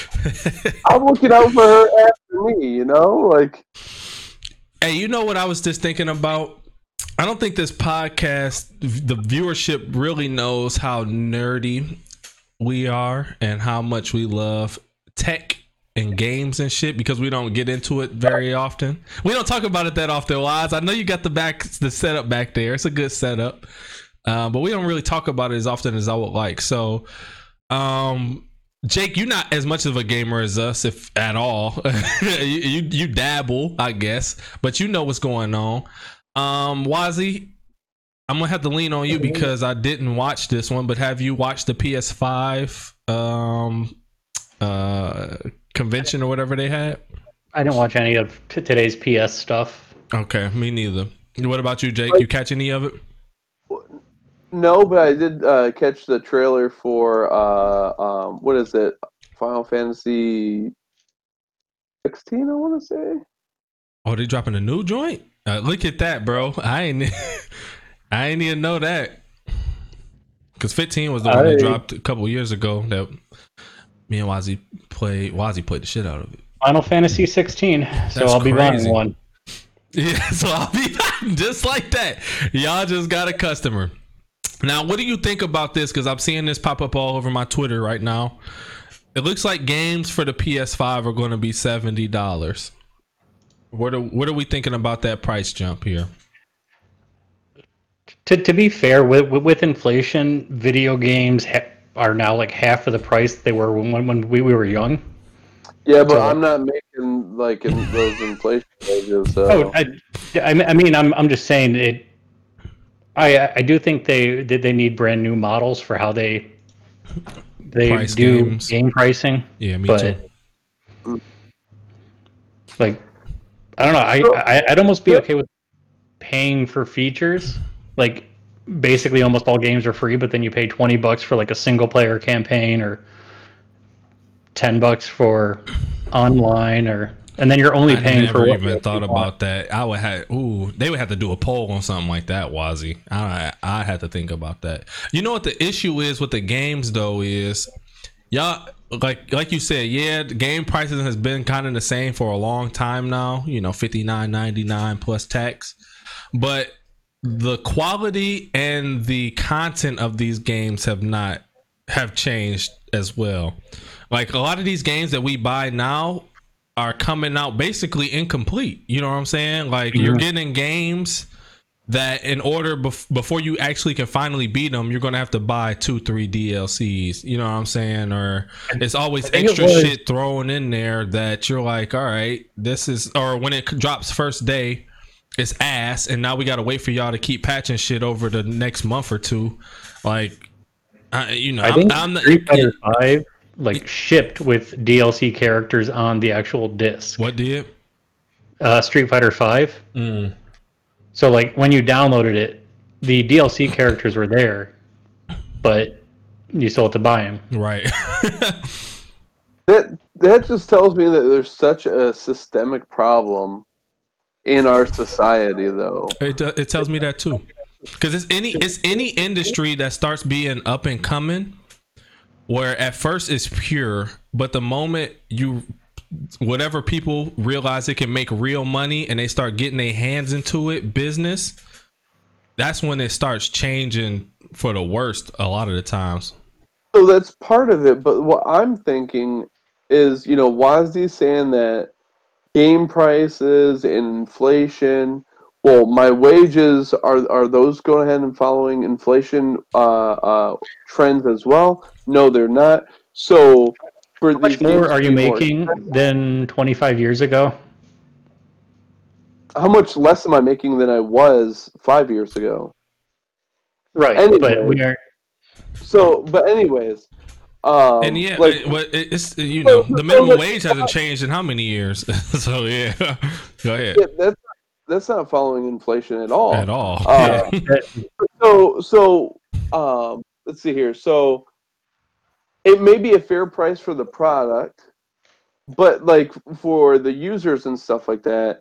I'm looking out for her after me, you know? Like, Hey, you know what I was just thinking about? I don't think this podcast, the viewership really knows how nerdy we are and how much we love tech and games and shit because we don't get into it very often. We don't talk about it that often, Wise. I know you got the back, the setup back there. It's a good setup, uh, but we don't really talk about it as often as I would like. So, um, Jake, you're not as much of a gamer as us, if at all. you, you you dabble, I guess, but you know what's going on. Um, Wazi, I'm gonna have to lean on you because I didn't watch this one. But have you watched the PS5 um uh convention or whatever they had? I didn't watch any of t- today's PS stuff. Okay, me neither. What about you, Jake? You catch any of it? No, but I did uh, catch the trailer for, uh, um, what is it? Final Fantasy 16, I want to say. Oh, they dropping a new joint? Uh, look at that, bro. I ain't I ain't even know that. Cause 15 was the one that dropped a couple years ago that me and Wazi played. Wazi played the shit out of it. Final Fantasy 16. So That's I'll be crazy. buying one. Yeah, so I'll be just like that. Y'all just got a customer. Now, what do you think about this? Because I'm seeing this pop up all over my Twitter right now. It looks like games for the PS5 are going to be seventy dollars. What are what are we thinking about that price jump here? To, to be fair, with, with with inflation, video games ha- are now like half of the price they were when, when we, we were young. Yeah, but So- I'm not making, like, in those inflation wages, oh, so. Oh, I, I mean- I mean, I'm I'm just saying it. I I do think they that they need brand new models for how they they Price do games. game pricing. Yeah, me but too. like I don't know. I, I I'd almost be okay with paying for features. Like basically, almost all games are free, but then you pay twenty bucks for like a single player campaign or ten bucks for online, or and then you're only I paying never for what even you thought about that. I would have. Ooh, they would have to do a poll on something like that, Wazi. I I had to think about that. You know what the issue is with the games though is y'all like like you said, yeah, the game prices has been kind of the same for a long time now. You know, fifty nine ninety nine plus tax, but the quality and the content of these games have not have changed as well. Like a lot of these games that we buy now are coming out basically incomplete. You know what I'm saying? Like you're Mhm. getting games that in order bef- before you actually can finally beat them, you're gonna have to buy two, three DLCs. You know what I'm saying? Or it's always extra was- shit thrown in there that you're like, all right, this is. Or when it drops first day, it's ass, and now we gotta wait for y'all to keep patching shit over the next month or two. Like, I, you know, I I'm, think I'm Street Fighter Five like shipped with DLC characters on the actual disc. what did? Uh, Street Fighter Five. Mm. So like when you downloaded it, the DLC characters were there, but you still had to buy them. Right. That that just tells me that there's such a systemic problem in our society, though. It, do- it tells me that too, because it's any it's any industry that starts being up and coming, where at first it's pure, but the moment you whatever people realize it can make real money and they start getting their hands into it, business, that's when it starts changing for the worst a lot of the times. So that's part of it. But what I'm thinking is, you know, Wazdy's saying that game prices and inflation. Well, my wages are are those going ahead and following inflation uh, uh, trends as well? No, they're not. So for How much more are you be more making than 25 years ago? How much less am I making than I was five years ago? Right, Anyway. but we are. So, but anyways, um, and yeah, like, it- it- it's you know the minimum wage hasn't changed in how many years? so yeah, go ahead. yeah, that's that's not following inflation at all. At all. Uh, So, so um, let's see here. So, it may be a fair price for the product, but like for the users and stuff like that,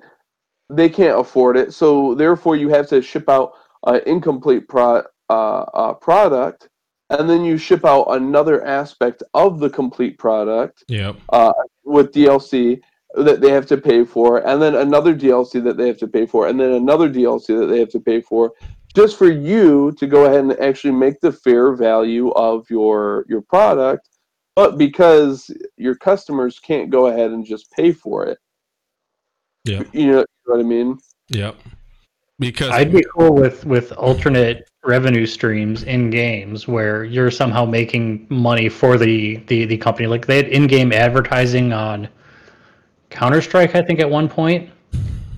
they can't afford it. So, therefore, you have to ship out an incomplete pro- uh, uh, product, and then you ship out another aspect of the complete product Yep. uh, with DLC that they have to pay for, and then another DLC that they have to pay for, and then another DLC that they have to pay for, just for you to go ahead and actually make the fair value of your your product. But because your customers can't go ahead and just pay for it, yeah, you know, you know what I mean? Yep. Because I'd be cool with with alternate revenue streams in games where you're somehow making money for the the, the company. Like they had in-game advertising on Counter Strike, I think, at one point.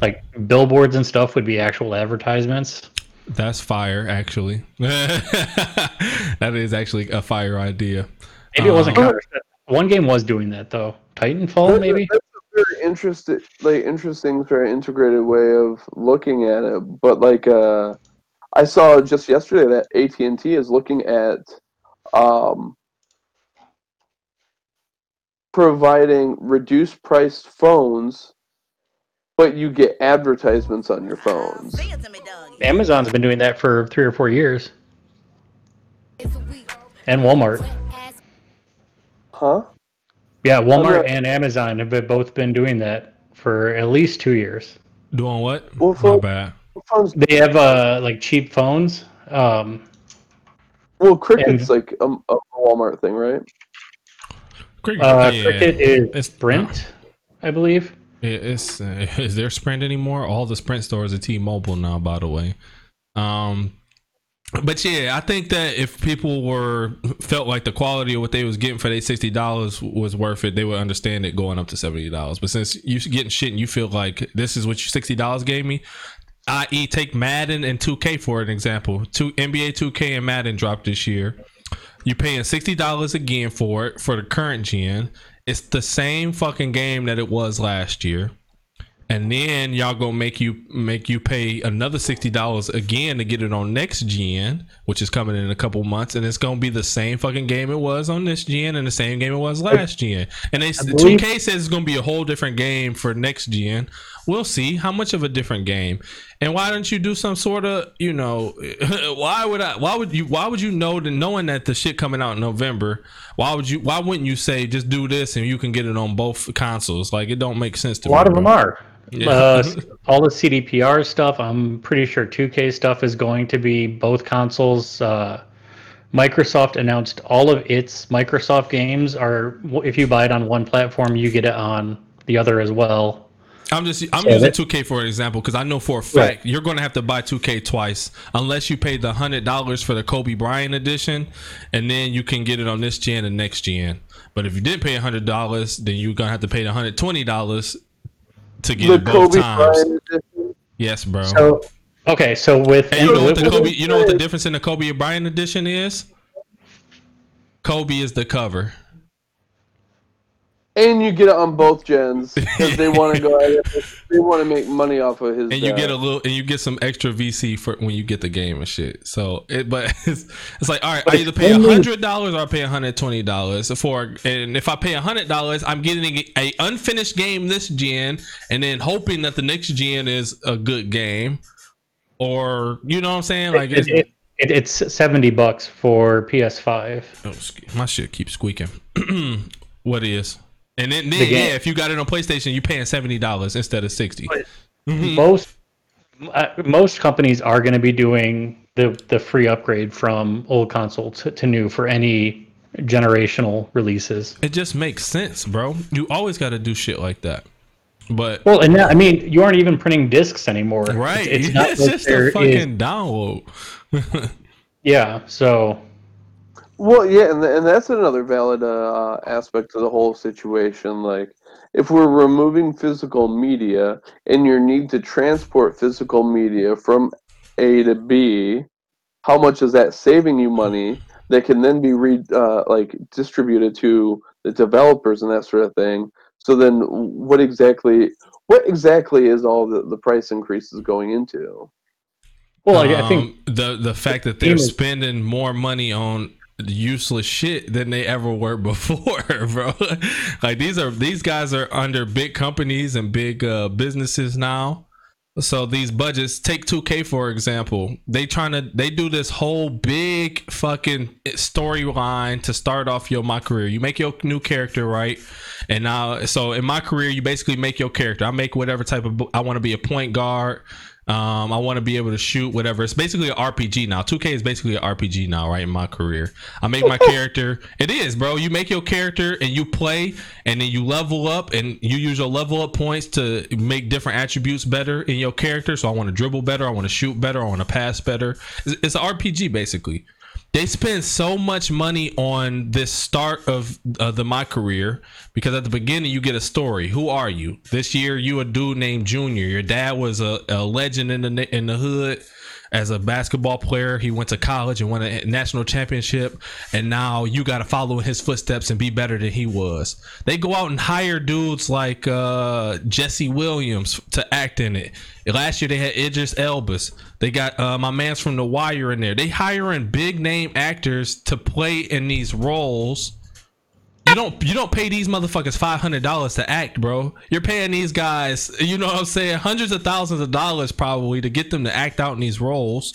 Like billboards and stuff would be actual advertisements. That's fire, actually. that is actually a fire idea. Maybe it wasn't Um, Counter Strike. One game was doing that though. Titanfall, maybe. That's a very interesting, like interesting, very integrated way of looking at it. But like, uh, I saw just yesterday that AT and T is looking at um, providing reduced priced phones, but you get advertisements on your phones. Say it to me, dog. Amazon's been doing that for three or four years, and Walmart. Huh? Yeah, Walmart and Amazon have both been doing that for at least two years. Doing what? Well, My phone- bad. Phones. They have uh like cheap phones. Um, Well, Cricket's like a, a Walmart thing, right? Cricket, uh, yeah. Cricket is It's- Sprint, I believe. It- It's uh, is there Sprint anymore? All the Sprint stores are T-Mobile now, by the way. Um, but yeah, I think that if people were felt like the quality of what they was getting for their sixty dollars was worth it, they would understand it going up to seventy dollars. But since you're getting shit and you feel like this is what your sixty dollars gave me, i.e., take Madden and two K for an example. Two NBA two K and Madden dropped this year. You're paying sixty dollars again for it for the current gen. It's the same fucking game that it was last year. And then y'all gonna make you make you pay another sixty dollars again to get it on next gen, which is coming in a couple months, and it's gonna be the same fucking game it was on this gen and the same game it was last gen. And they two K says it's gonna be a whole different game for next gen. We'll see how much of a different game. And why don't you do some sort of you know why would I why would you why would you know that knowing that the shit coming out in November why would you why wouldn't you say just do this and you can get it on both consoles like it don't make sense to A lot me, of them bro. are. Yeah. Uh, all the CDPR stuff, I'm pretty sure 2K stuff is going to be both consoles. Uh, Microsoft announced all of its Microsoft games are if you buy it on one platform, you get it on the other as well. I'm just I'm So using 2K for an example because I know for a fact Right. you're going to have to buy 2K twice unless you pay the hundred dollars for the Kobe Bryant edition, and then you can get it on this gen and next gen. But if you didn't pay hundred dollars, then you're gonna have to pay the hundred twenty dollars to get The it both Kobe times. Bryant. Yes, bro. So okay, so with and you know what the Kobe? You know what the difference in the Kobe Bryant edition is? Kobe is the cover. And you get it on both gens because they want to go. Out they want to make money off of his. and you uh, get a little and you get some extra VC for when you get the game and shit. So it but it's, it's like all right, I either pay a hundred dollars or I pay hundred twenty dollars for and if I pay a hundred dollars, I'm getting a unfinished game this gen and then hoping that the next gen is a good game. Or you know what I'm saying? Like it, it's, it, it, it's seventy bucks for PS5. oh, my shit keeps squeaking. what is? And then, then The yeah, if you got it on PlayStation, you're paying seventy dollars instead of sixty. Most uh, most companies are going to be doing the the free upgrade from old console to, to new for any generational releases. It just makes sense, bro. You always got to do shit like that. But Well, and now, I mean, you aren't even printing discs anymore. right, It's, it's, it's not like just there a is- fucking download. yeah. So Well, yeah, and, and that's another valid uh, aspect of the whole situation. Like, if we're removing physical media and your need to transport physical media from A to B, how much is that saving you money that can then be re- uh, like distributed to the developers and that sort of thing? So then, what exactly, what exactly is all the, the price increases going into? well, I, I think Um, the the fact that they're spending more money on useless shit than they ever were before, bro. like these are these guys are under big companies and big uh, businesses now. So these budgets, take 2K for example, they trying to they do this whole big fucking storyline to start off your my career. You make your new character right, and now so in my career you basically make your character. I make whatever type of I want to be a point guard. Um, I want to be able to shoot whatever. It's basically an RPG now. 2K is basically an RPG now, right? In my career, I make my character. It is, bro. You make your character and you play, and then you level up, and you use your level up points to make different attributes better in your character. So I want to dribble better. I want to shoot better. I want to pass better. It's, it's an RPG basically. They spend so much money on this start of uh, the my career because at the beginning you get a story. Who are you? This year you a dude named Junior. Your dad was a, a legend in the in the hood as a basketball player. He went to college and won a national championship, and now you got to follow in his footsteps and be better than he was. They go out and hire dudes like uh, Jesse Williams to act in it. Last year they had Idris Elbas. They got uh, my man's from The Wire in there. They hiring big name actors to play in these roles. You don't you don't pay these motherfuckers five hundred dollars to act, bro. You're paying these guys, you know what I'm saying, hundreds of thousands of dollars probably to get them to act out in these roles.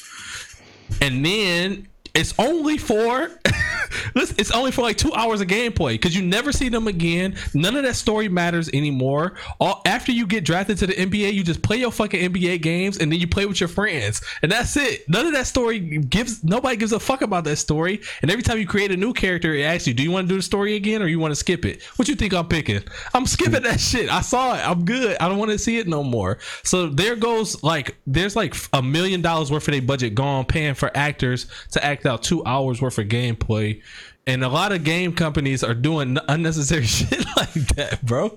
And then it's only for listen, it's only for like two hours of gameplay because you never see them again. None of that story matters anymore. All after you get drafted to the NBA, you just play your fucking NBA games and then you play with your friends, and that's it. None of that story gives nobody gives a fuck about that story. And every time you create a new character, it asks you, "Do you want to do the story again or you want to skip it?" What you think I'm picking? I'm skipping that shit. I saw it. I'm good. I don't want to see it no more. So there goes like there's like a million dollars worth of their budget gone paying for actors to act out two hours worth of gameplay. And a lot of game companies are doing unnecessary shit like that, bro.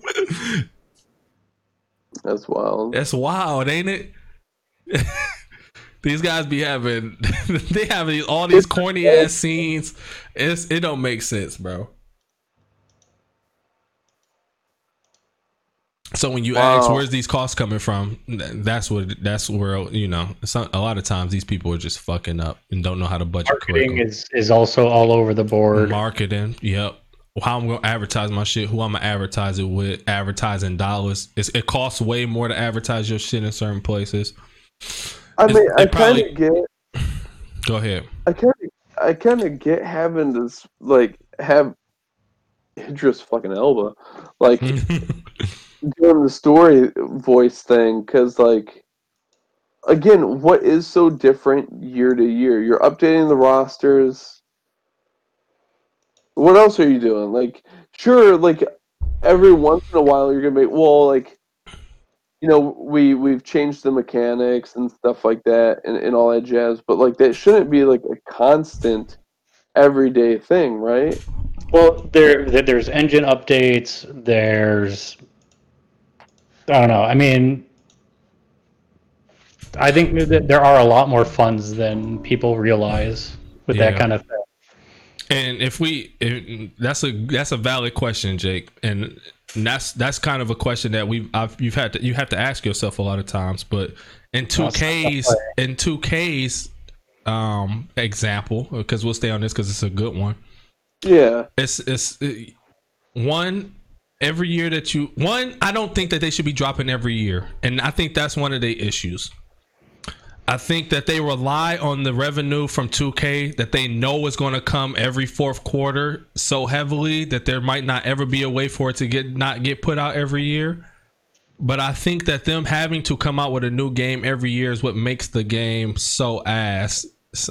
That's wild. That's wild, ain't it? these guys be having they have all these corny ass scenes. It's it don't make sense, bro. So when you ask where's these costs coming from, that's what that's where you know. Some, a lot of times these people are just fucking up and don't know how to budget marketing is is also all over the board. Marketing, yep. How I'm gonna advertise my shit, who I'm gonna advertise it with, advertising dollars. It's, it costs way more to advertise your shit in certain places. I mean, I kind of get. Go ahead. I kind of, I kind of get having this like have Idris fucking Elba, like doing the story voice thing, because like, again, what is so different year to year? You're updating the rosters. What else are you doing? Like, sure, like every once in a while you're gonna be well, like you know, we we've changed the mechanics and stuff like that and, and all that jazz, but like that shouldn't be like a constant everyday thing, right? Well, there there- there's engine updates. There's I don't know. I mean, I think that there are a lot more funds than people realize with Yeah. that kind of thing. And if we, if, that's a that's a valid question, Jake, and that's that's kind of a question that we I've you've had to you have to ask yourself a lot of times. But in two Ks, in two Ks, um, example, because we'll stay on this because it's a good one. Yeah. It's it's uh, one every year that you one. I don't think that they should be dropping every year, and I think that's one of the issues. I think that they rely on the revenue from 2K that they know is going to come every fourth quarter so heavily that there might not ever be a way for it to get not get put out every year. But I think that them having to come out with a new game every year is what makes the game so ass.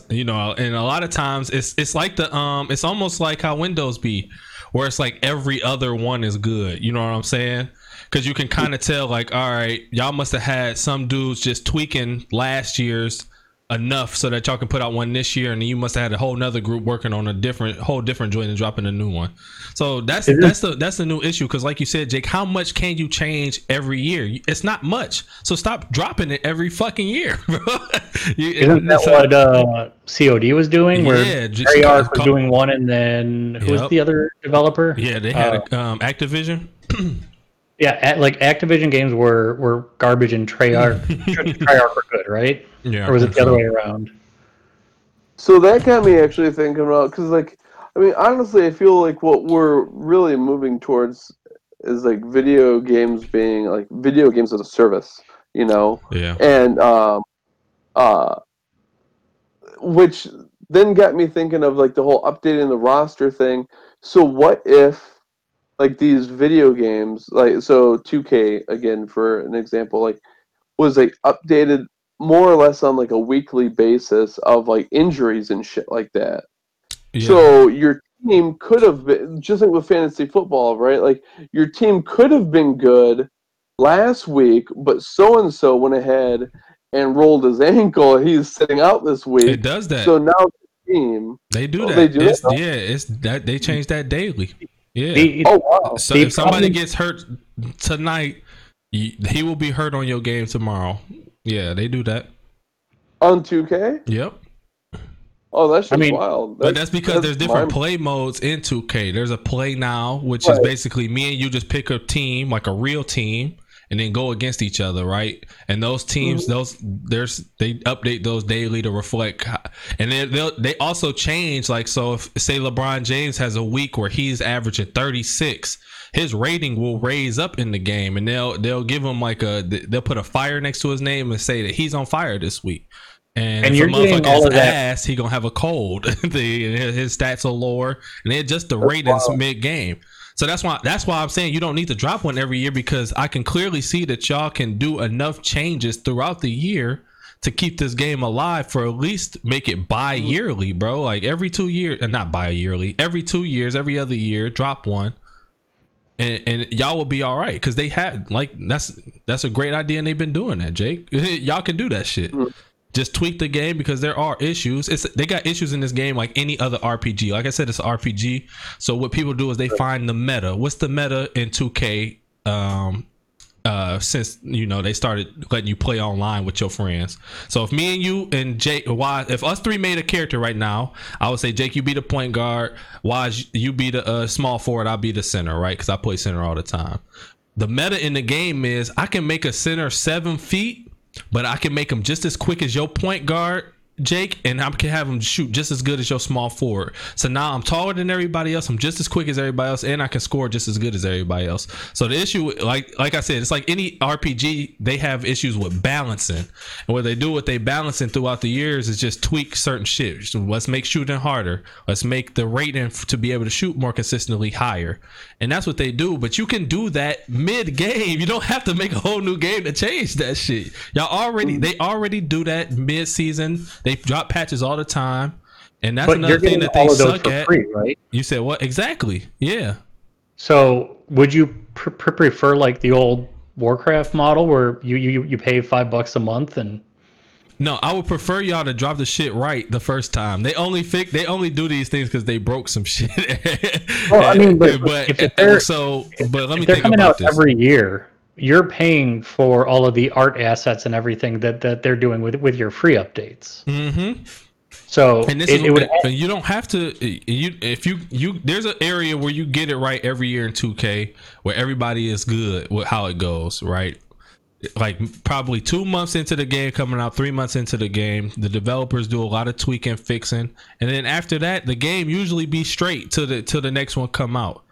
You know, and a lot of times it's it's like the um it's almost like how Windows be, where it's like every other one is good. You know what I'm saying? Because you can kind of tell, like, all right, y'all must have had some dudes just tweaking last year's enough so that y'all can put out one this year, and you must have had a whole nother group working on a different, whole different joint and dropping a new one. So that's It is- that's the that's the new issue. Because like you said, Jake, how much can you change every year? It's not much. So stop dropping it every fucking year, bro. You- Isn't that so- what uh, COD was doing? Where Yeah, just was doing one, and then who was the other developer? Yeah, they had Uh, um, Activision. yeah, at, like Activision games were were garbage, and Treyarch Treyarch were good, right? Yeah, Or was it the think other way around? So that got me actually thinking about because, like, I mean, honestly, I feel like what we're really moving towards is like video games being like video games as a service, you know, Yeah, and um, uh, which then got me thinking of like the whole updating the roster thing. So what if like these video games, like so 2K again for an example, like was like updated more or less on like a weekly basis of like injuries and shit like that. yeah. So your team could have been just like with fantasy football, right? Like your team could have been good last week, but so and so went ahead and rolled his ankle. He's sitting out this week. it does that. So now the team. They do Oh, that. they do It's- that? yeah, it's that they change that daily. Yeah. The- Oh wow! so the if somebody problem- gets hurt tonight, he will be hurt on your game tomorrow. Yeah, they do that. On 2K. Yep. Oh, that's just I mean, wild. But that's because there's different mind- play modes in 2K. There's a play now, which is basically me and you just pick a team, like a real team, and then go against each other, right? And those teams, mm-hmm. those there's they update those daily to reflect, and then they'll they also change. Like so, if say LeBron James has a week where he's averaging 36, his rating will raise up in the game, and they'll they'll give him like a they'll put a fire next to his name and say that he's on fire this week. And, And if you're getting all of that- ass, he gonna have a cold. the, his stats are lower, and they adjust the ratings mid game. So that's why that's why I'm saying you don't need to drop one every year because I can clearly see that y'all can do enough changes throughout the year to keep this game alive for at least make it bi-yearly, bro. Like every two years, uh, not bi-yearly, every two years, every other year, drop one. And, and y'all will be all right because they had like that's that's a great idea and they've been doing that, Jake. y'all can do that shit just tweak the game because there are issues. It's they got issues in this game like any other RPG. Like I said, it's an RPG. So what people do is they find the meta. What's the meta in 2K? Um, uh, since you know they started letting you play online with your friends. So if me and you and Jake, why if us three made a character right now, I would say Jake, you be the point guard. Wise, you be the uh, small forward. I'll be the center, right? Because I play center all the time. The meta in the game is I can make a center seven feet but I can make him just as quick as your point guard, Jake, and I can have him shoot just as good as your small forward. So now I'm taller than everybody else. I'm just as quick as everybody else, and I can score just as good as everybody else. So the issue, like like I said, it's like any RPG. They have issues with balancing, and what they do with they balancing throughout the years is just tweak certain shit. So let's make shooting harder. Let's make the rating to be able to shoot more consistently higher, and that's what they do. But you can do that mid game. You don't have to make a whole new game to change that shit. Y'all already mm. they already do that mid season. They drop patches all the time. And that's but another thing that they all of those suck at. free, right? You said what? Exactly. Yeah. So would you pr- pr- prefer like the old Warcraft model where you, you you pay five bucks a month and No, I would prefer y'all to drop the shit right the first time. They only fix they only do these things because they broke some shit. Well, I mean, but if they're- so, but let me if they're think coming about out this. every year, you're paying for all of the art assets and everything that, that they're doing with with your free updates. mm-hmm. So And this it, is it would you don't have to. You if you you there's an area where you get it right every year in 2K where everybody is good with how it goes, right? Like probably two months into the game coming out, three months into the game, the developers do a lot of tweaking, fixing, and then after that, the game usually be straight to the to the next one come out.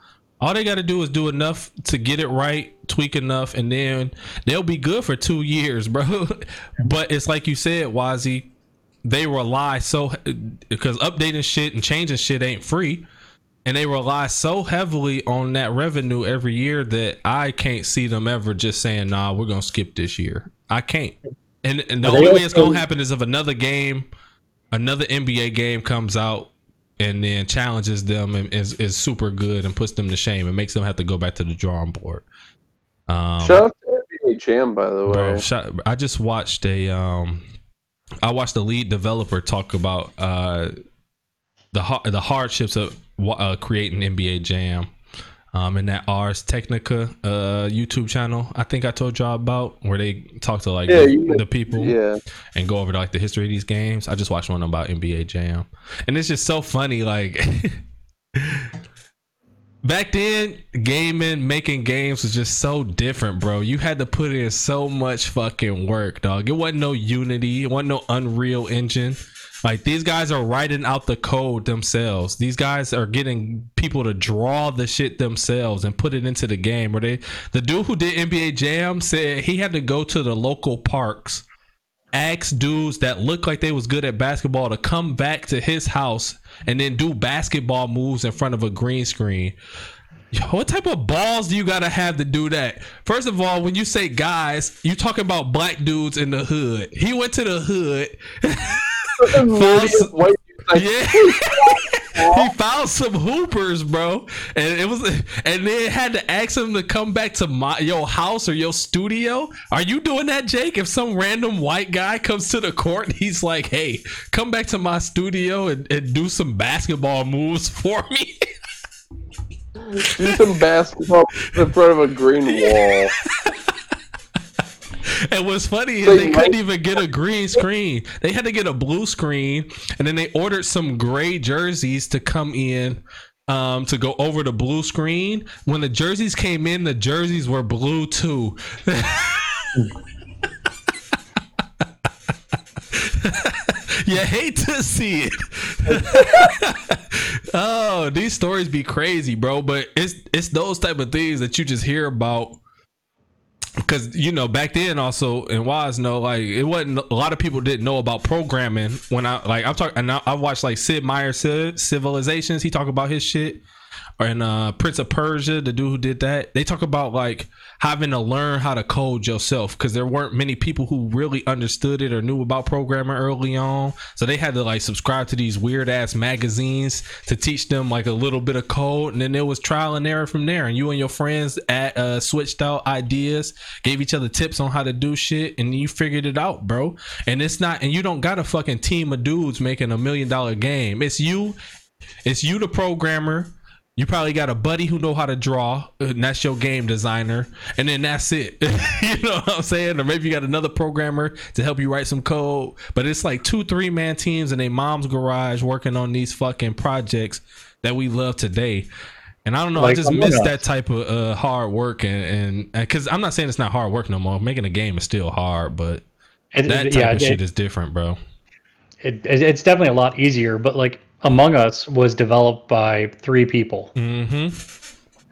All they got to do is do enough to get it right, tweak enough, and then they'll be good for two years, bro. but it's like you said, Wazzy, they rely so because updating shit and changing shit ain't free and they rely so heavily on that revenue every year that I can't see them ever just saying, "Nah, we're gonna skip this year." I can't. And, and the only way it's gonna happen is if another game, another NBA game comes out and then challenges them and is, is super good and puts them to shame and makes them have to go back to the drawing board. Um, Shout out to NBA Jam, by the way. Bro, shot, I just watched a um I watched the lead developer talk about uh the the hardships of uh, creating NBA Jam um in that Ars Technica uh YouTube channel. I think I told y'all about where they talk to like Yeah, the, you- the people yeah, and go over like the history of these games. I just watched one about NBA Jam, and it's just so funny. Like back then, gaming, making games was just so different, bro. You had to put in so much fucking work, dog. It wasn't no Unity, it wasn't no Unreal Engine. Like these guys are writing out the code themselves. These guys are getting people to draw the shit themselves and put it into the game. Where they, the dude who did NBA Jam said he had to go to the local parks ask dudes that looked like they was good at basketball to come back to his house and then do basketball moves in front of a green screen. Yo, What type of balls do you gotta have to do that? First of all, when you say guys, you talking about black dudes in the hood. He went to the hood. Like, Yeah. he found some hoopers, bro. And it was and then had to ask him to come back to my your house or your studio. Are you doing that, Jake? If some random white guy comes to the court and he's like, hey, come back to my studio and, and do some basketball moves for me. do some basketball in front of a green wall. And what's funny is They couldn't even get a green screen. They had to get a blue screen, and then they ordered some gray jerseys to come in um, to go over the blue screen. When the jerseys came in, the jerseys were blue too. you hate to see it. oh, these stories be crazy, bro. But it's it's those type of things that you just hear about because you know back then also and Wise know like it wasn't a lot of people didn't know about programming when I like I'm talking and I, I watched like Sid Meier's Civ- Civilizations. He talk about his shit and uh Prince of Persia the dude who did that they talk about like having to learn how to code yourself because there weren't many people who really understood it or knew about programming early on. So they had to like subscribe to these weird ass magazines to teach them like a little bit of code. And then there was trial and error from there. And you and your friends at uh switched out ideas gave each other tips on how to do shit and you figured it out bro. And it's not and you don't got a fucking team of dudes making a million dollar game. It's you it's you the programmer you probably got a buddy who know how to draw and that's your game designer and then that's it you know what i'm saying or maybe you got another programmer to help you write some code but it's like two three man teams in a mom's garage working on these fucking projects that we love today and I don't know. I Like just Among miss that type of uh, hard work, and and because I'm not saying it's not hard work no more. Making a game is still hard, but It, that type yeah, of it, shit is different, bro. it- it's definitely a lot easier. But like Among Us was developed by three people. Mm-hmm.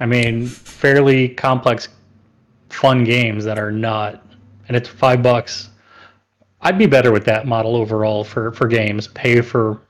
I mean, fairly complex, fun games that are not, and it's five bucks. I'd be better with that model overall for for games. Pay for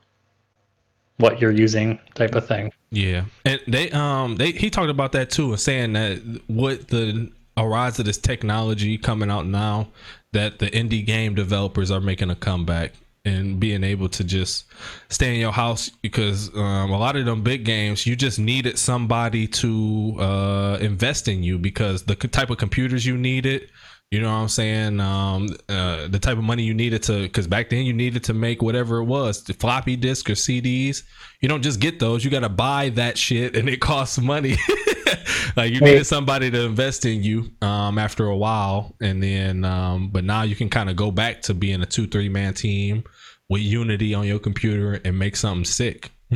what you're using, type of thing. Yeah, and they um they he talked about that too, and saying that with the arise of this technology coming out now, that the indie game developers are making a comeback. And being able to just stay in your house because um, a lot of them big games you just needed somebody to uh, invest in you because the type of computers you needed you know what i'm saying? Um, uh, the type of money you needed to because back then you needed to make whatever it was the floppy disk or cds you don't just get those you got to buy that shit and it costs money. Like you needed somebody to invest in you um, after a while. And then um, but now you can kind of go back to being a two three man team with unity on your computer and make something sick.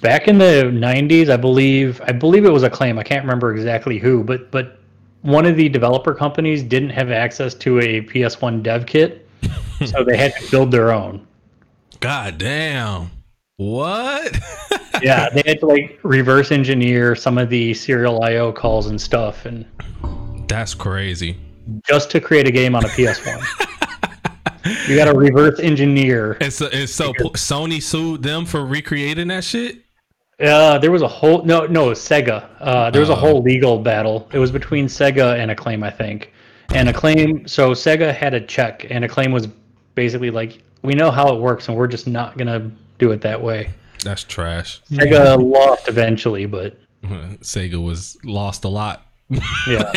Back in the '90s, I believe I believe it was Acclaim. I can't remember exactly who, but but one of the developer companies didn't have access to a PS1 dev kit, so they had to build their own. god damn what Yeah, they had to like reverse engineer some of the serial I/O calls and stuff, and that's crazy just to create a game on a PS1. you got to reverse engineer. and so, and so sony sued them for recreating that shit Uh, there was a whole no no Sega. Uh, there was a Oh. whole legal battle. It was between Sega and Acclaim, I think. And Acclaim, so Sega had a check, and Acclaim was basically like, "We know how it works, and we're just not gonna do it that way." that's trash Sega lost eventually, but sega was lost a lot yeah,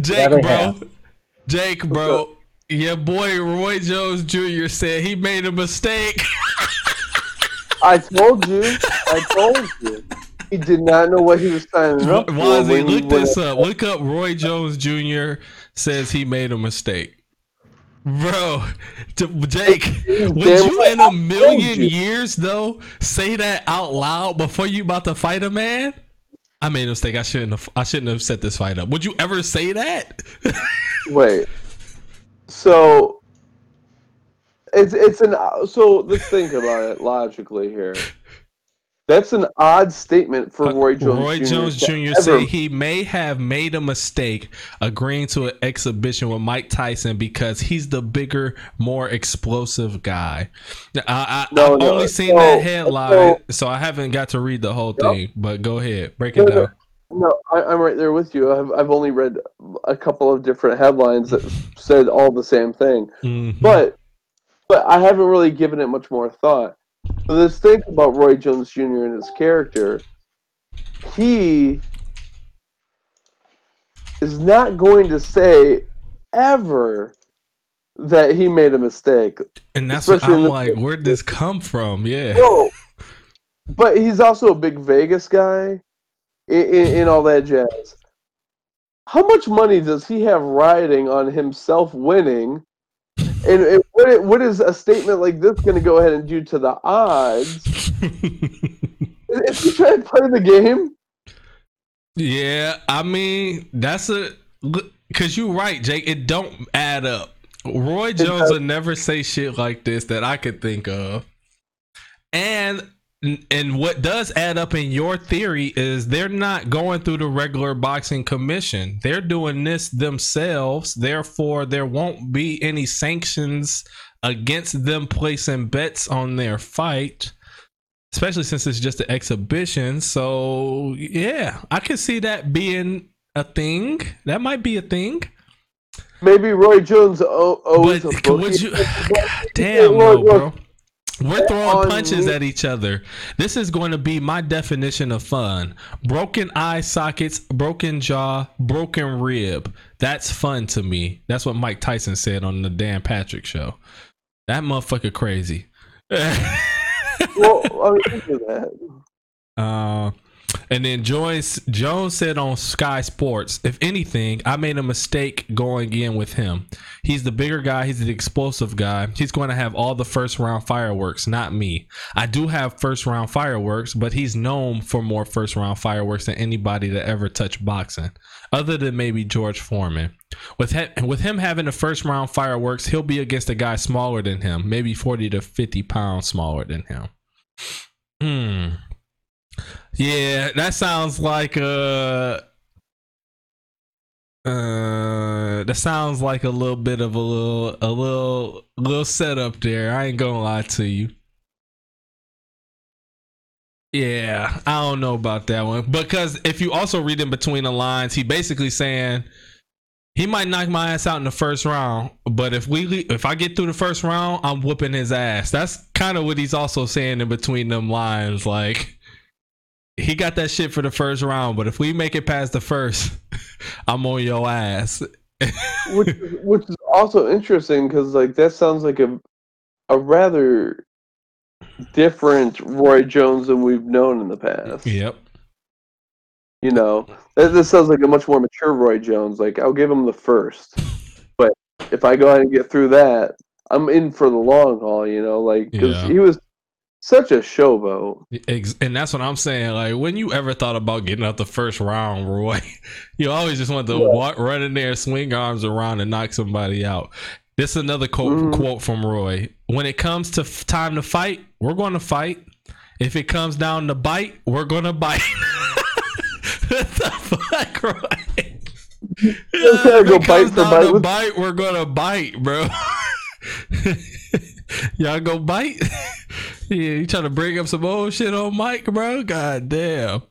Jake, bro. Jake, bro. Your boy Roy Jones Jr. said he made a mistake. I told you. I told you. He did not know what he was signing up for. Wazzy, look this up. Look up Roy Jones Jr. says he made a mistake. Bro, Jake, would you in a million years though say that out loud before you about to fight a man? I made a mistake. I shouldn't have. I shouldn't have set this fight up. Would you ever say that? Wait. So it's it's an so let's think about it logically here. That's an odd statement for Roy Jones. Uh, Roy Jr. Jones Jr. ever- said he may have made a mistake agreeing to an exhibition with Mike Tyson because he's the bigger, more explosive guy. I, I, No, I've no, only seen so- that headline, so, I haven't got to read the whole Yep. thing. But go ahead, break it no. down. No, I, I'm right there with you. I've I've only read a couple of different headlines that said all the same thing, Mhm. but but I haven't really given it much more thought. But let's think about Roy Jones Jr. and his character. He is not going to say ever that he made a mistake. and that's what I'm like. Where'd this come from? Yeah. No, but he's also a big Vegas guy, in all that jazz. How much money does he have riding on himself winning? And, and what, what is a statement like this going to go ahead and do to the odds? if you try to play the game? Yeah, I mean that's a because you're right, Jake. It don't add up. Roy Jones would never say shit like this that I could think of. And and what does add up in your theory is they're not going through the regular boxing commission. They're doing this themselves. Therefore, there won't be any sanctions against them placing bets on their fight especially since it's just an exhibition. So yeah, I can see that being a thing. That might be a thing. Maybe Roy Jones owes But a bookie. would you? God damn, no, bro. We're throwing punches at each other. This is going to be my definition of fun. Broken eye sockets, broken jaw, broken rib. That's fun to me. That's what Mike Tyson said on the Dan Patrick show. That motherfucker crazy. well, I mean, of that. Uh, and then Roy Jones said on Sky Sports, if anything, I made a mistake going in with him. He's the bigger guy, he's the explosive guy. He's going to have all the first round fireworks, not me. I do have first round fireworks, but he's known for more first round fireworks than anybody that ever touched boxing, other than maybe George Foreman. With he- with him having the first round fireworks, he'll be against a guy smaller than him, maybe 40 to 50 pounds smaller than him. Hmm. Yeah, that sounds like uh uh that sounds like a little bit of a little a little little setup there. I ain't gonna lie to you. Yeah, I don't know about that one because if you also read in between the lines, he basically saying He might knock my ass out in the first round, but if we if I get through the first round, I'm whooping his ass. That's kind of what he's also saying in between them lines. Like he got that shit for the first round, but if we make it past the first, I'm on your ass. which is, which is also interesting because like that sounds like a a rather different Roy Jones than we've known in the past. Yep. You know, this sounds like a much more mature Roy Jones. Like I'll give him the first, but if I go ahead and get through that, I'm in for the long haul. You know, like because Yeah. he was such a showboat. And that's what I'm saying. Like, when you ever thought about getting out the first round, Roy, you always just want to Yeah. walk, run in there, swing arms around, and knock somebody out. This is another quote, Mhm. quote from Roy. When it comes to f- time to fight, we're going to fight. If it comes down to bite, we're going to bite. what the fuck, Roy? If go it bite comes bite to bite, we're going to bite, bro. Y'all go bite? yeah, you trying to bring up some old shit on Mike, bro? God damn.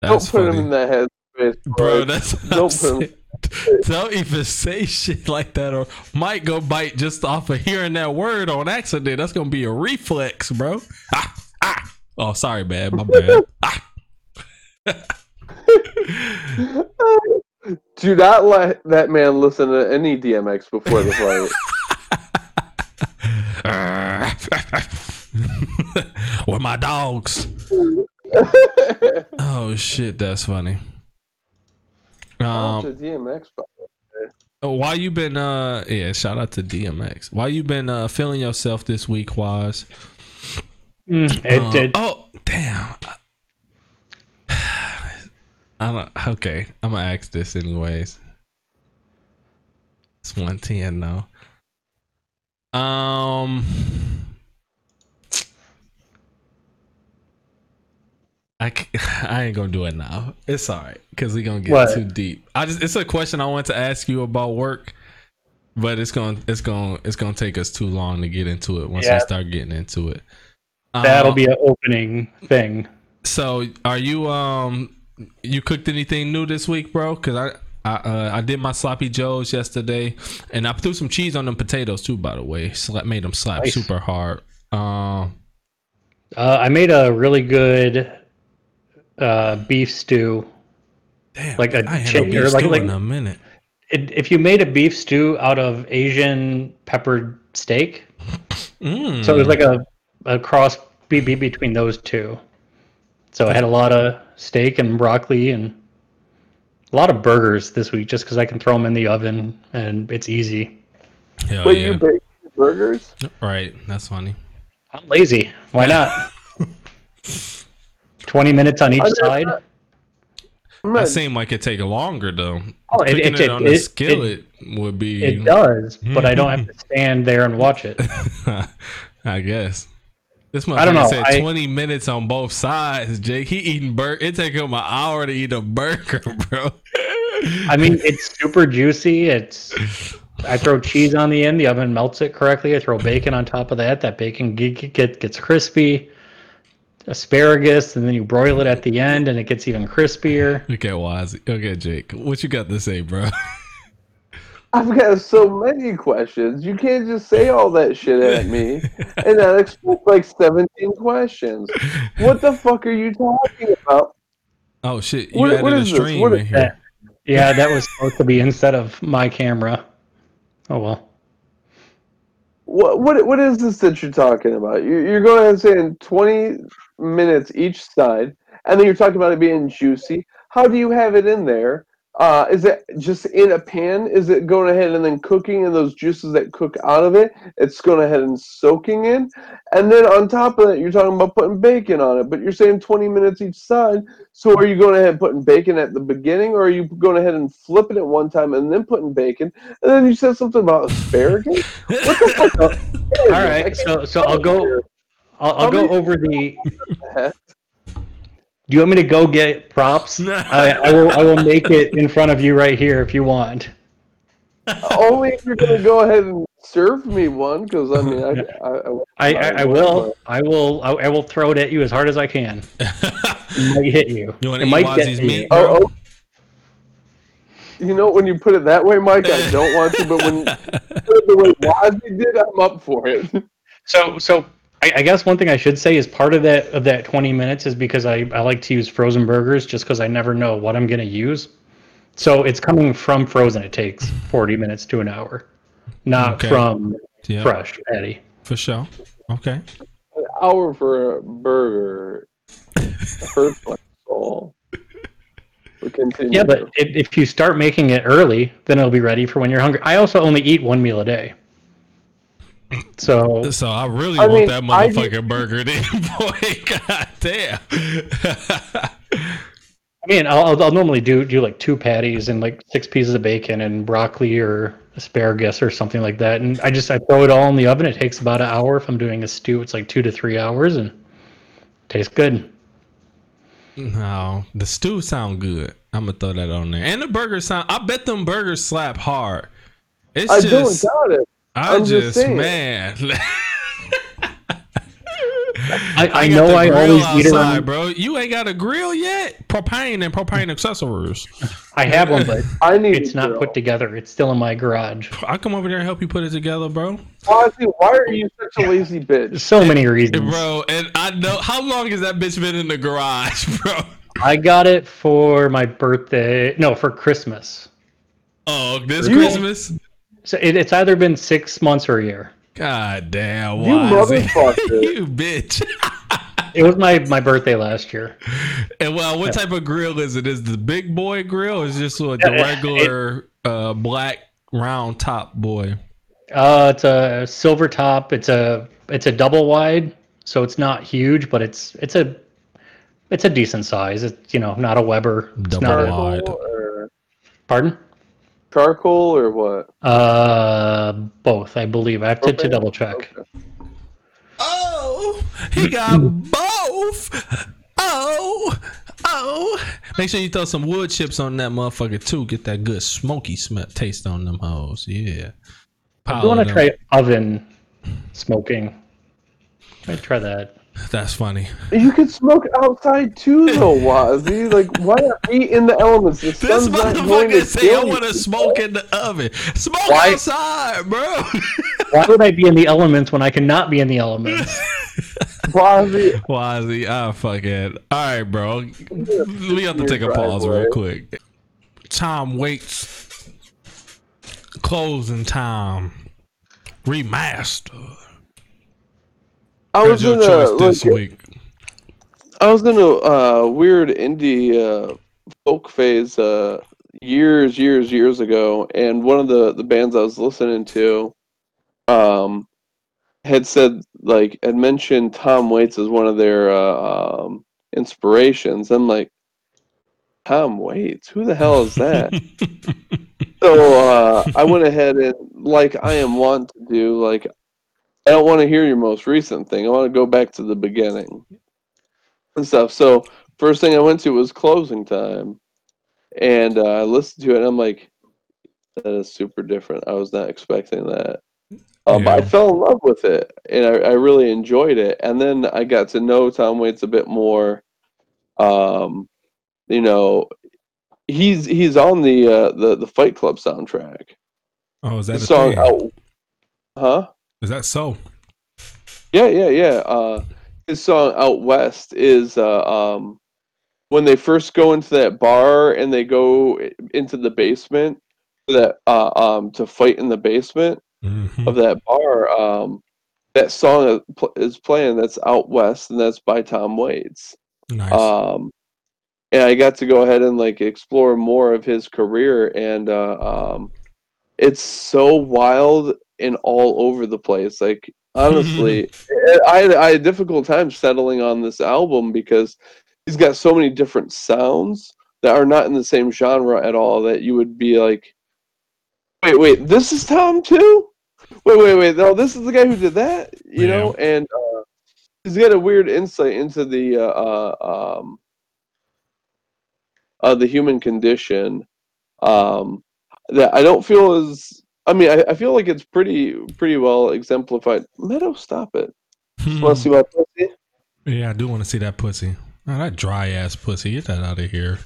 That's Don't put funny. him in that headspace, Bro, Roy. that's Don't put him- Don't even say shit like that, or Mike go bite just off of hearing that word on accident. That's gonna be a reflex, bro. Ah, ah. Oh, sorry, man. My bad. Ah. Do not let that man listen to any DMX before the fight. Where my dogs? Oh shit, that's funny. Um, to DMX, Oh, why you been uh yeah, shout out to DMX. Why you been uh feeling yourself this week, Waz? Mm, it, Uh, it, oh damn. I don't okay. I'm gonna ask this anyways. It's one ten though. Um I, I ain't gonna do it now. It's all right because we gonna get What? too deep. I just it's a question I want to ask you about work, but it's gonna it's gonna it's gonna take us too long to get into it once we start getting into it. that'll Uh, be an opening thing. so. Are you um you cooked anything new this week, bro? Because I. I, uh, I did my sloppy joes yesterday, and I threw some cheese on them potatoes too. By the way, Slap, made them slap Nice. super hard. Um, Uh, I made a really good uh, beef stew. damn, Like a I ain't had no or beef like- stew like- in a minute. It, if you made a beef stew out of Asian peppered steak, Mm. so it was like a, a cross be, be between those two. So I had a lot of steak and broccoli and a lot of burgers this week, just because I can throw them in the oven and it's easy. Hell wait, yeah. you bake burgers? Right, that's funny. I'm lazy. Why not? Twenty minutes on each I never- side. I'm That not, seemed like it take longer though. Oh, it- Cooking it- it, on it- the it- skillet would be. It does, but I don't have to stand there and watch it. I guess. This I don't motherfucker know, said I- 20 minutes on both sides, Jake. He eating burger. It take him an hour to eat a burger, bro. I mean, it's super juicy. It's I throw cheese on the end, the oven melts it correctly. I throw bacon on top of that. That bacon get, get gets crispy. Asparagus, and then you broil it at the end, and it gets even crispier. Okay, Wazzy. Look at Jake. What you got to say, bro? I've got so many questions. You can't just say all that shit at me and not expect like 17 questions. What the fuck are you talking about? Oh shit! You What- added what a this? stream What in is here. Yeah, that was supposed to be instead of my camera. Oh well. What what what is this that you're talking about? You're, you're going ahead and saying 20 minutes each side, and then you're talking about it being juicy. How do you have it in there? Uh, is it just in a pan? Is it going ahead and then cooking and those juices that cook out of it? It's going ahead and soaking in, and then on top of that, you're talking about putting bacon on it. But you're saying 20 minutes each side. So are you going ahead and putting bacon at the beginning, or are you going ahead and flipping it one time and then putting bacon? And then you said something about asparagus. What the fuck? All right, so so I'll go. I'll, I'll go over the. Do you want me to go get props? I, I will. I will make it in front of you right here if you want. Only if you're gonna go ahead and serve me one, because I mean, I, I, I, I, I, I will. I will. I, I will throw it at you as hard as I can. It might hit you. You want it to eat might get Wazzy's meat, you. Oh, oh, you know, when you put it that way, Mike, I don't want to. But when you put it the way Wazzy did, I'm up for it. So, so I, I guess one thing I should say is part of that of that 20 minutes is because I, I like to use frozen burgers just because I never know what I'm gonna use. So it's coming from frozen. It takes 40 minutes to an hour, not Okay. from Yeah, fresh patty. for sure. Okay. An hour for a burger hurts my soul. We continue. Yeah, but if, if you start making it early, then it'll be ready for when you're hungry. I also only eat one meal a day. So So I really I want mean, that I motherfucking burger then, boy. God damn. I mean, I'll, I'll- I'll normally do do like two patties and like six pieces of bacon and broccoli or asparagus or something like that, and I just I throw it all in the oven. It takes about an hour. If I'm doing a stew, it's like two to three hours, and tastes good. no, the stew sound good. I'm gonna throw that on there. And the burger sound I bet them burgers slap hard. It's I just don't doubt it. I I'm just just saying. man. I, I, got know I grill always eat outside, around. bro. You ain't got a grill yet? Propane and propane accessories. I have one, but I need. it's not put together. It's still in my garage. I come over there and help you put it together, bro. Wazzy, why are you such a lazy bitch? So many reasons. Bro, and I know how long has that bitch been in the garage, bro? I got it for my birthday. No, for Christmas. Oh, this You- Christmas? So it, it's either been six months or a year. God damn, You Wazzy. motherfucker. you bitch. It was my my birthday last year. And well, what type of grill is it? Is it the big boy grill or is it just like Yeah, the it- regular uh, black round top boy? Uh, it's a silver top. It's a it's a double wide, so it's not huge, but it's it's a it's a decent size. It's you know not a Weber. It's Double not a, wide. Charcoal or, pardon. Charcoal or what? Uh, both I believe. I have to, to double check. Okay. Oh, he got both. Oh, oh. Make sure you throw some wood chips on that motherfucker too. Get that good smoky smell taste on them hoes. Yeah. I want to try oven smoking. I try that. That's funny. You could smoke outside too, though, Wazzy. Like, why not be in the elements? The This sun's not going to motherfucker say I want to smoke in the oven. Smoke Why- outside, bro. Why would I be in the elements when I cannot be in the elements? Wazzy, Wazzy, ah, fuck it. All right, bro. We have to take a pause driveway. real quick. Tom Waits. Closing time. Remaster. I was Your in a choice like, week. I was in a uh, weird indie uh, folk phase uh, years, years, years ago, and one of the the bands I was listening to, um, had said like had mentioned Tom Waits as one of their uh, um, inspirations. I'm like, Tom Waits, who the hell is that? so uh, I went ahead and like I am wont to do, like I don't want to hear your most recent thing. I want to go back to the beginning and stuff. So first thing I went to was closing time, and uh, I listened to it, and I'm like, that is super different. I was not expecting that. Um, but I fell in love with it, and I, I really enjoyed it. And then I got to know Tom Waits a bit more. Um, you know, he's he's on the uh, the the Fight Club soundtrack. Oh, is The that a song thing? out, huh? Is that so? Yeah, yeah, yeah. Uh, his song "Out West" is uh, um, when they first go into that bar and they go into the basement that uh, um, to fight in the basement Mhm. of that bar. Um, that song is is playing. That's "Out West" and that's by Tom Waits. Nice. Um, and I got to go ahead and like explore more of his career, and uh, um, it's so wild and all over the place. Like honestly, I had, I had a difficult time settling on this album because he's got so many different sounds that are not in the same genre at all. That you would be like, wait, wait, this is Tom too. Wait, wait, wait. No, this is the guy who did that. You Yeah. know, and uh, he's got a weird insight into the uh, uh, um, uh, the human condition um, that I don't feel as I mean, I, I feel like it's pretty pretty well exemplified. Meadow, stop it. Want to see my pussy? yeah, I do want to see that pussy. Oh, that dry ass pussy. Get that out of here.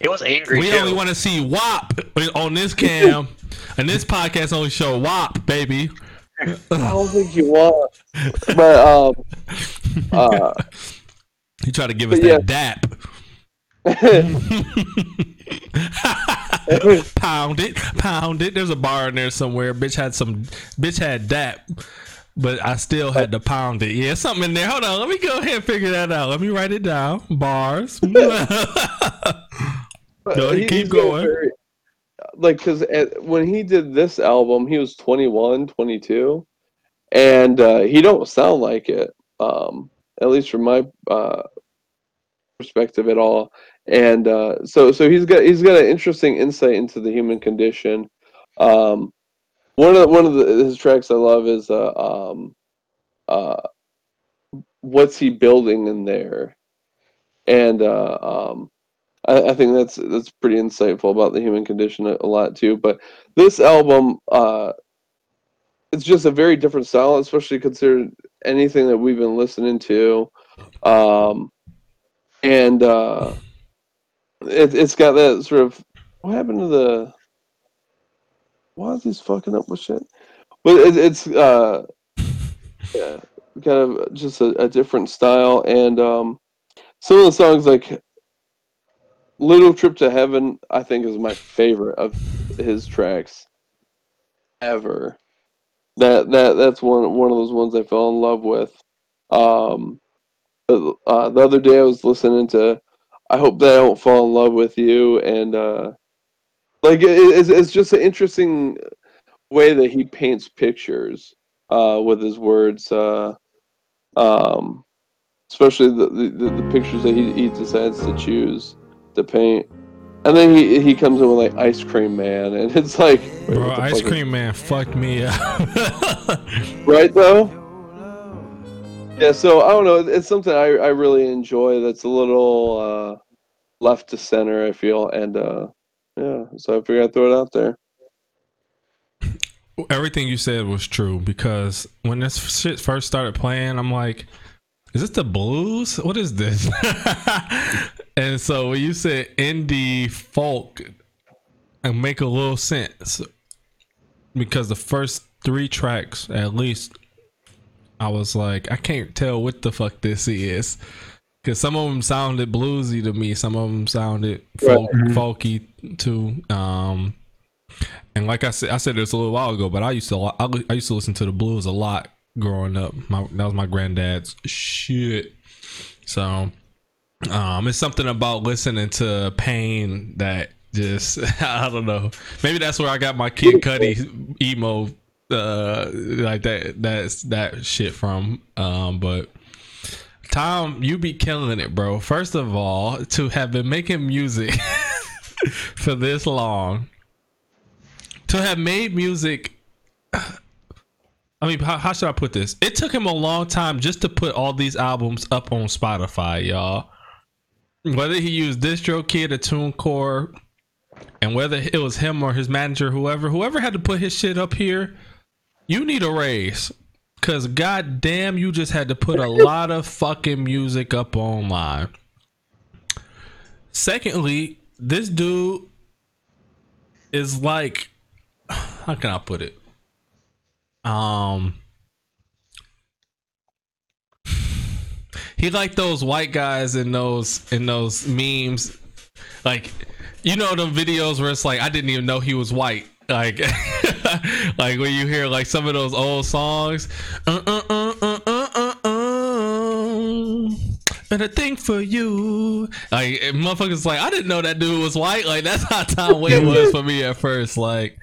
It was angry. We too. only want to see WAP on this cam, and this podcast only show WAP, baby. I don't think you want. But um, uh, You try to give us But that dap. pound it, pound it. There's a bar in there somewhere. Bitch had some. Bitch had dap, but I still had to pound it. Yeah, something in there. Hold on. Let me go ahead and figure that out. Let me write it down. Bars. No, he- keep he's got a going. very- like, because when he did this album, he was 21, 22, and uh, he don't sound like it. Um, at least from my uh, perspective, at all. And uh, so, so he's got he's got an interesting insight into the human condition. Um, one of the, one of the, his tracks I love is uh, um, uh, what's he building in there, and uh, um, I, I think that's that's pretty insightful about the human condition a, a lot too. But this album, uh, it's just a very different style, especially considered anything that we've been listening to, um, and uh, it, it's got that sort of what happened to the why is he's fucking up with shit? But it, it's uh, yeah, kind of just a, a different style, and um, some of the songs like Little Trip to Heaven, I think, is my favorite of his tracks ever. That that that's one one of those ones I fell in love with. Um, uh, the other day I was listening to "I Hope That I Don't Fall in Love with You," and uh, like it, it's it's just an interesting way that he paints pictures uh, with his words. Uh, um, especially the, the, the pictures that he, he decides to choose to paint. And then he he comes in with like Ice Cream Man, and it's like, wait, Bro, ice fuck is- cream man fucked me up. right though. Yeah, so I don't know. It's something I, I really enjoy. That's a little uh, left to center. I feel, and uh, yeah, so I figured I'd throw it out there. Everything you said was true because when this shit first started playing, I'm like, is this the blues? What is this? and so when you said indie folk, it make a little sense because the first three tracks, at least, I was like, I can't tell what the fuck this is. Cause some of them sounded bluesy to me, some of them sounded folk, folky too. Um, and like I said, I said this a little while ago, but I used to I, I used to listen to the blues a lot growing up. My that was my granddad's shit. So, um, it's something about listening to pain that just I don't know. Maybe that's where I got my Kid Cudi emo uh like that that's that shit from. Um, but Tom, you be killing it, bro. First of all, to have been making music for this long, to have made music. I mean, how, how should I put this? It took him a long time just to put all these albums up on Spotify, y'all. Whether he used DistroKid or TuneCore, and whether it was him or his manager, whoever, whoever had to put his shit up here, you need a raise. Cause goddamn, you just had to put a lot of fucking music up online. Secondly, this dude is like, how can I put it? Um, he like those white guys in those in those memes, like you know them videos where it's like I didn't even know he was white. Like, like when you hear like some of those old songs, uh uh uh uh uh uh. uh and a thing for you. Like motherfuckers like I didn't know that dude was white. Like that's how Tom Wayne was for me at first. Like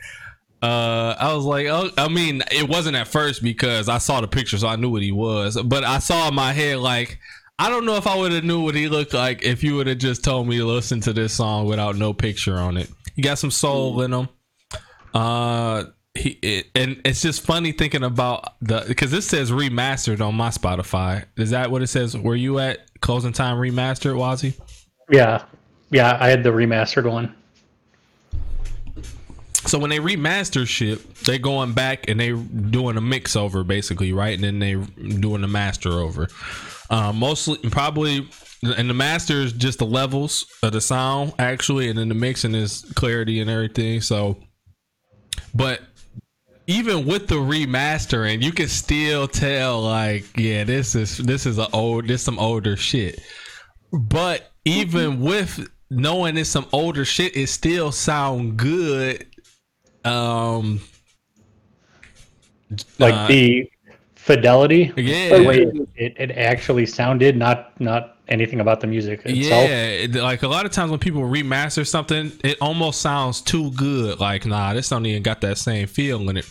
uh I was like, oh I mean, it wasn't at first because I saw the picture so I knew what he was. But I saw in my head like I don't know if I would have knew what he looked like if you would have just told me to listen to this song without no picture on it. He got some soul in him. Uh he it, and it's just funny thinking about the because this says remastered on my Spotify. Is that what it says? Were you at closing time remastered, Wazzy? Yeah, yeah. I had the remastered one. So when they remaster shit, they going back and they doing a mix over basically, right? And then they doing the master over. Uh, mostly, probably and the master is just the levels of the sound actually, and then the mixing is clarity and everything. So, but even with the remastering, you can still tell like, yeah, this is this is a old this some older shit. But even with knowing it's some older shit, it still sound good. Um, Like uh, the fidelity, yeah, the way it, it actually sounded, not not anything about the music itself. Yeah, like a lot of times when people remaster something, it almost sounds too good. Like, nah, this don't even got that same feel in it.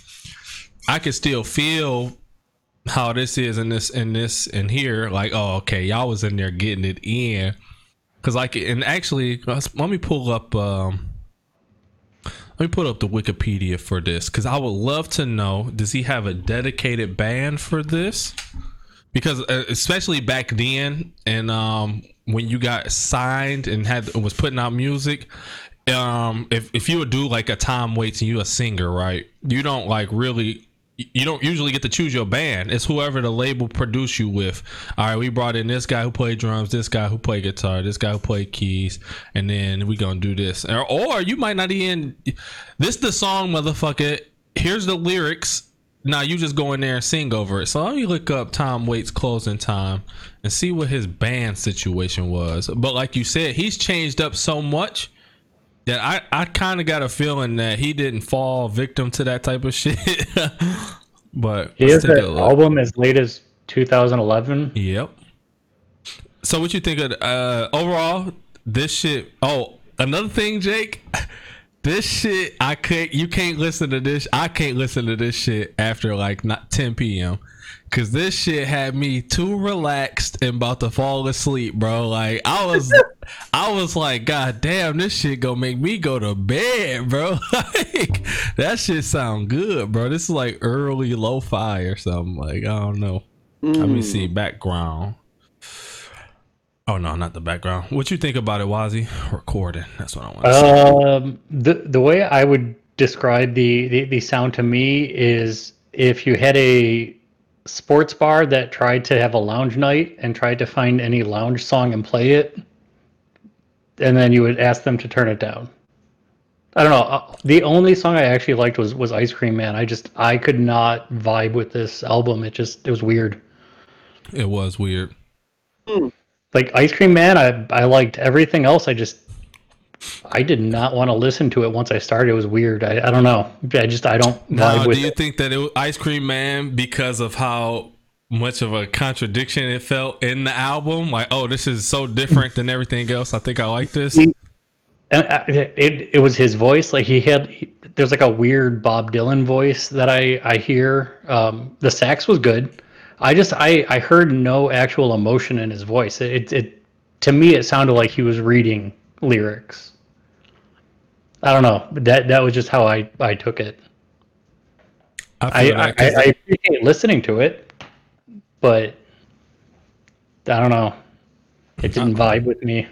I can still feel how this is in this in this and here. Like, oh, okay, y'all was in there getting it in. Cause like, and actually, let me pull up. um let me put up the Wikipedia for this because I would love to know. Does he have a dedicated band for this? Because uh, especially back then and um when you got signed and had was putting out music um if if you would do like a Tom Waits and you a singer right you don't like really you don't usually get to choose your band. It's whoever the label produce you with. All right we brought in this guy who played drums this guy who played guitar this guy who played keys and then we gonna do this. Or, or you might not even this the song motherfucker. Here's the lyrics now you just go in there and sing over it. So let me look up Tom Waits' closing time and see what his band situation was. But like you said, he's changed up so much that I, I kind of got a feeling that he didn't fall victim to that type of shit. but He has an album as late as 2011. Yep. So what you think of uh overall this shit? Oh, another thing, Jake. This shit I can't you can't listen to this I can't listen to this shit after like not 10 p.m. Cause this shit had me too relaxed and about to fall asleep, bro. Like I was I was like, God damn, this shit gonna make me go to bed, bro. like that shit sound good, bro. This is like early lo-fi or something. Like, I don't know. Let me see mm. background. Oh no, not the background. What you think about it, Wazzy? Recording. That's what I want to say. Um, the the way I would describe the, the the sound to me is if you had a sports bar that tried to have a lounge night and tried to find any lounge song and play it, and then you would ask them to turn it down. I don't know. uh, The only song I actually liked was was Ice Cream Man. I just I could not vibe with this album. It just it was weird. It was weird. Like Ice Cream Man, I I liked everything else. I just I did not want to listen to it once I started. It was weird. I, I don't know. I just I don't Now, do you it. think that it was Ice Cream Man because of how much of a contradiction it felt in the album? Like, oh, this is so different than everything else. I think I like this. And uh, it it was his voice. Like he had he, there's like a weird Bob Dylan voice that I I hear. Um, the sax was good. I just I I heard no actual emotion in his voice. It it to me it sounded like he was reading lyrics. I don't know. That that was just how I I took it. I, I, 'cause I appreciate listening to it, but I don't know. It didn't uh, vibe with me.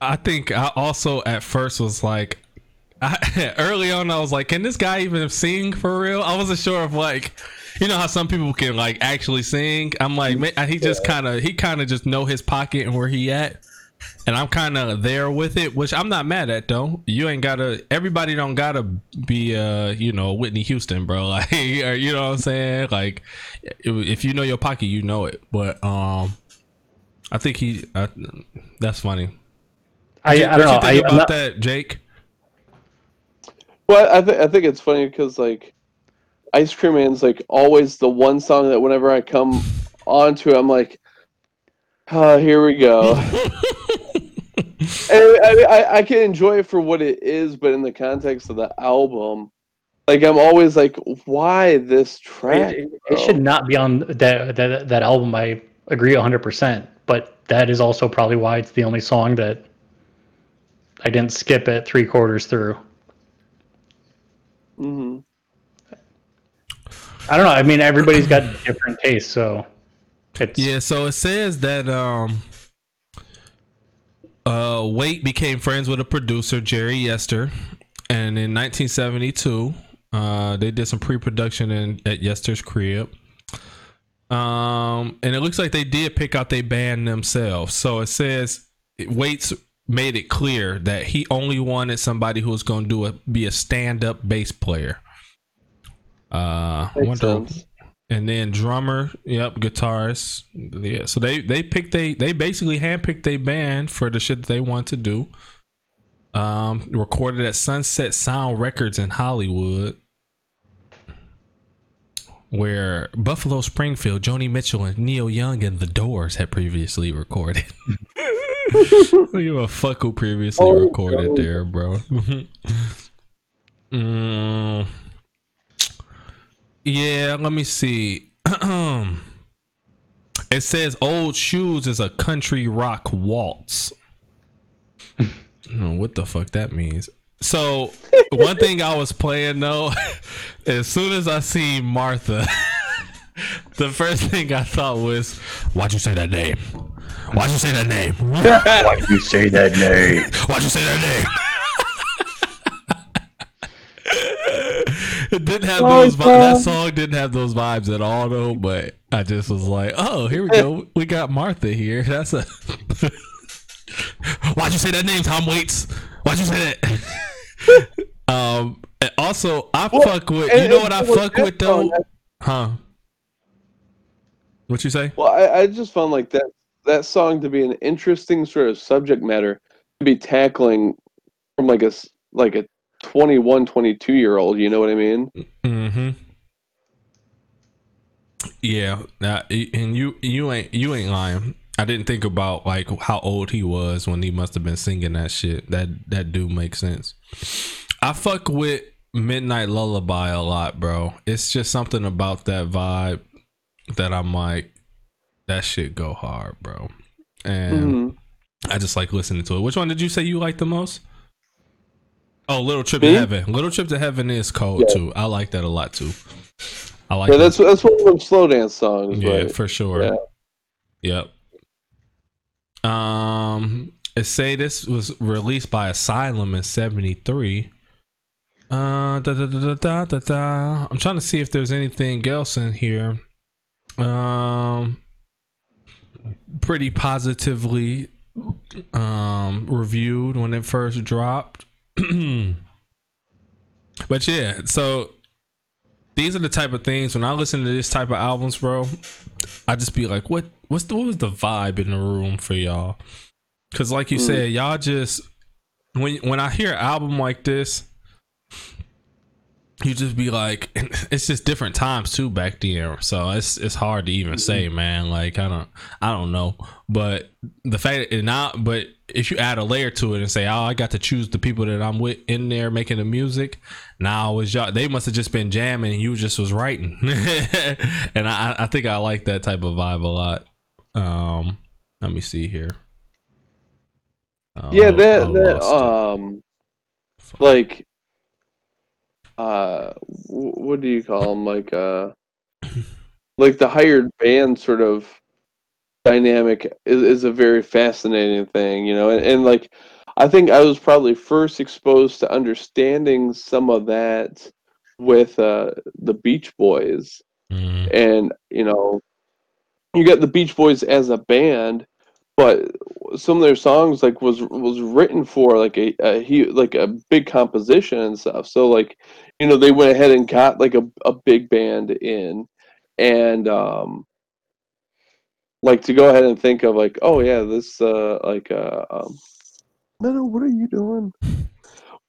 I think I also at first was like, I, early on I was like, can this guy even sing for real? I wasn't sure of like, you know how some people can like actually sing. I'm like, man, he just kind of he kind of just know his pocket and where he at, and I'm kind of there with it, which I'm not mad at though. You ain't gotta. Everybody don't gotta be uh you know Whitney Houston, bro. Like or, you know what I'm saying? Like if, if you know your pocket, you know it. But um, I think he. Uh, that's funny. I, I don't know. I, think I'm about not, that, Jake? Well, I think I think it's funny because like Ice Cream Man's like always the one song that whenever I come onto, I'm like, ah, here we go. and I, I I can enjoy it for what it is, but in the context of the album, like I'm always like, why this track? it, it should not be on that that that album. I agree 100. percent But that is also probably why it's the only song that I didn't skip it three quarters through. hmm I don't know. I mean, everybody's got different tastes, so it's Yeah, so it says that um uh Waits became friends with a producer, Jerry Yester, and in 1972, uh they did some pre-production in at Yester's crib. Um, and it looks like they did pick out their band themselves. So it says Waits made it clear that he only wanted somebody who was going to do a be a stand up bass player. Uh, wonder- and then drummer, yep, guitarist, yeah. So they they picked they they basically handpicked a band for the shit that they want to do. Um, recorded at Sunset Sound Records in Hollywood, where Buffalo Springfield, Joni Mitchell, and Neil Young and The Doors had previously recorded. you a fuck who previously Oh, recorded no. there, bro. mm. Yeah, let me see. it says Old Shoes is a country rock waltz. I don't know what the fuck that means. So, one thing I was playing though, as soon as I see Martha, the first thing I thought was, Why'd you say that name? Why'd you say that name? Why do you say that name? Why'd you say that name? it didn't have those. vi- That song didn't have those vibes at all, though. But I just was like, "Oh, here we go. We got Martha here. That's a." Why'd you say that name, Tom Waits? Why'd you say that? um. and also, I fuck with. You And- know what I fuck with though, song, huh? What you say? Well, I, I just found like that that song to be an interesting sort of subject matter to be tackling from like a s- like a 21, 22 year old. You know what I mean? Mm-hmm. Yeah, now, and you you ain't you ain't lying. I didn't think about like how old he was when he must have been singing that shit. That that do make sense. I fuck with Midnight Lullaby a lot, bro. It's just something about that vibe that I'm like, that shit go hard, bro. And Mhm. I just like listening to it. Which one did you say you like the most? Oh, Little Trip to Heaven. Little Trip to Heaven is cold Yeah. too. I like that a lot too. I like Yeah, that. that's that's one of them slow dance songs. yeah, right? for sure. Yeah. Yep. Um, say this was released by Asylum in '73. Uh, da, da, da, da, da, da. I'm trying to see if there's anything else in here. Um, pretty positively um reviewed when it first dropped. but yeah, so these are the type of things when I listen to this type of albums, bro. I just be like, what what's the what was the vibe in the room for y'all? Cause like you Mm. said, y'all just when when I hear an album like this, you just be like, it's just different times too back then. So it's it's hard to even say, man. Like I don't I don't know, but the fact that now, but if you add a layer to it and say, oh, I got to choose the people that I'm with in there making the music. Now was y'all? They must have just been jamming, and you just was writing. and I I think I like that type of vibe a lot. Um, let me see here. Oh, yeah, that that lost it. um, like, uh, what do you call them? Like, uh, like the hired band sort of dynamic is, is a very fascinating thing, you know, and, and like, I think I was probably first exposed to understanding some of that with uh, the Beach Boys. Mm, and you know you got the beach boys as a band but some of their songs like was was written for like a, a he like a big composition and stuff. So like you know they went ahead and got like a, a big band in. And um like to go ahead and think of like oh yeah this uh like uh um Meadow, what are you doing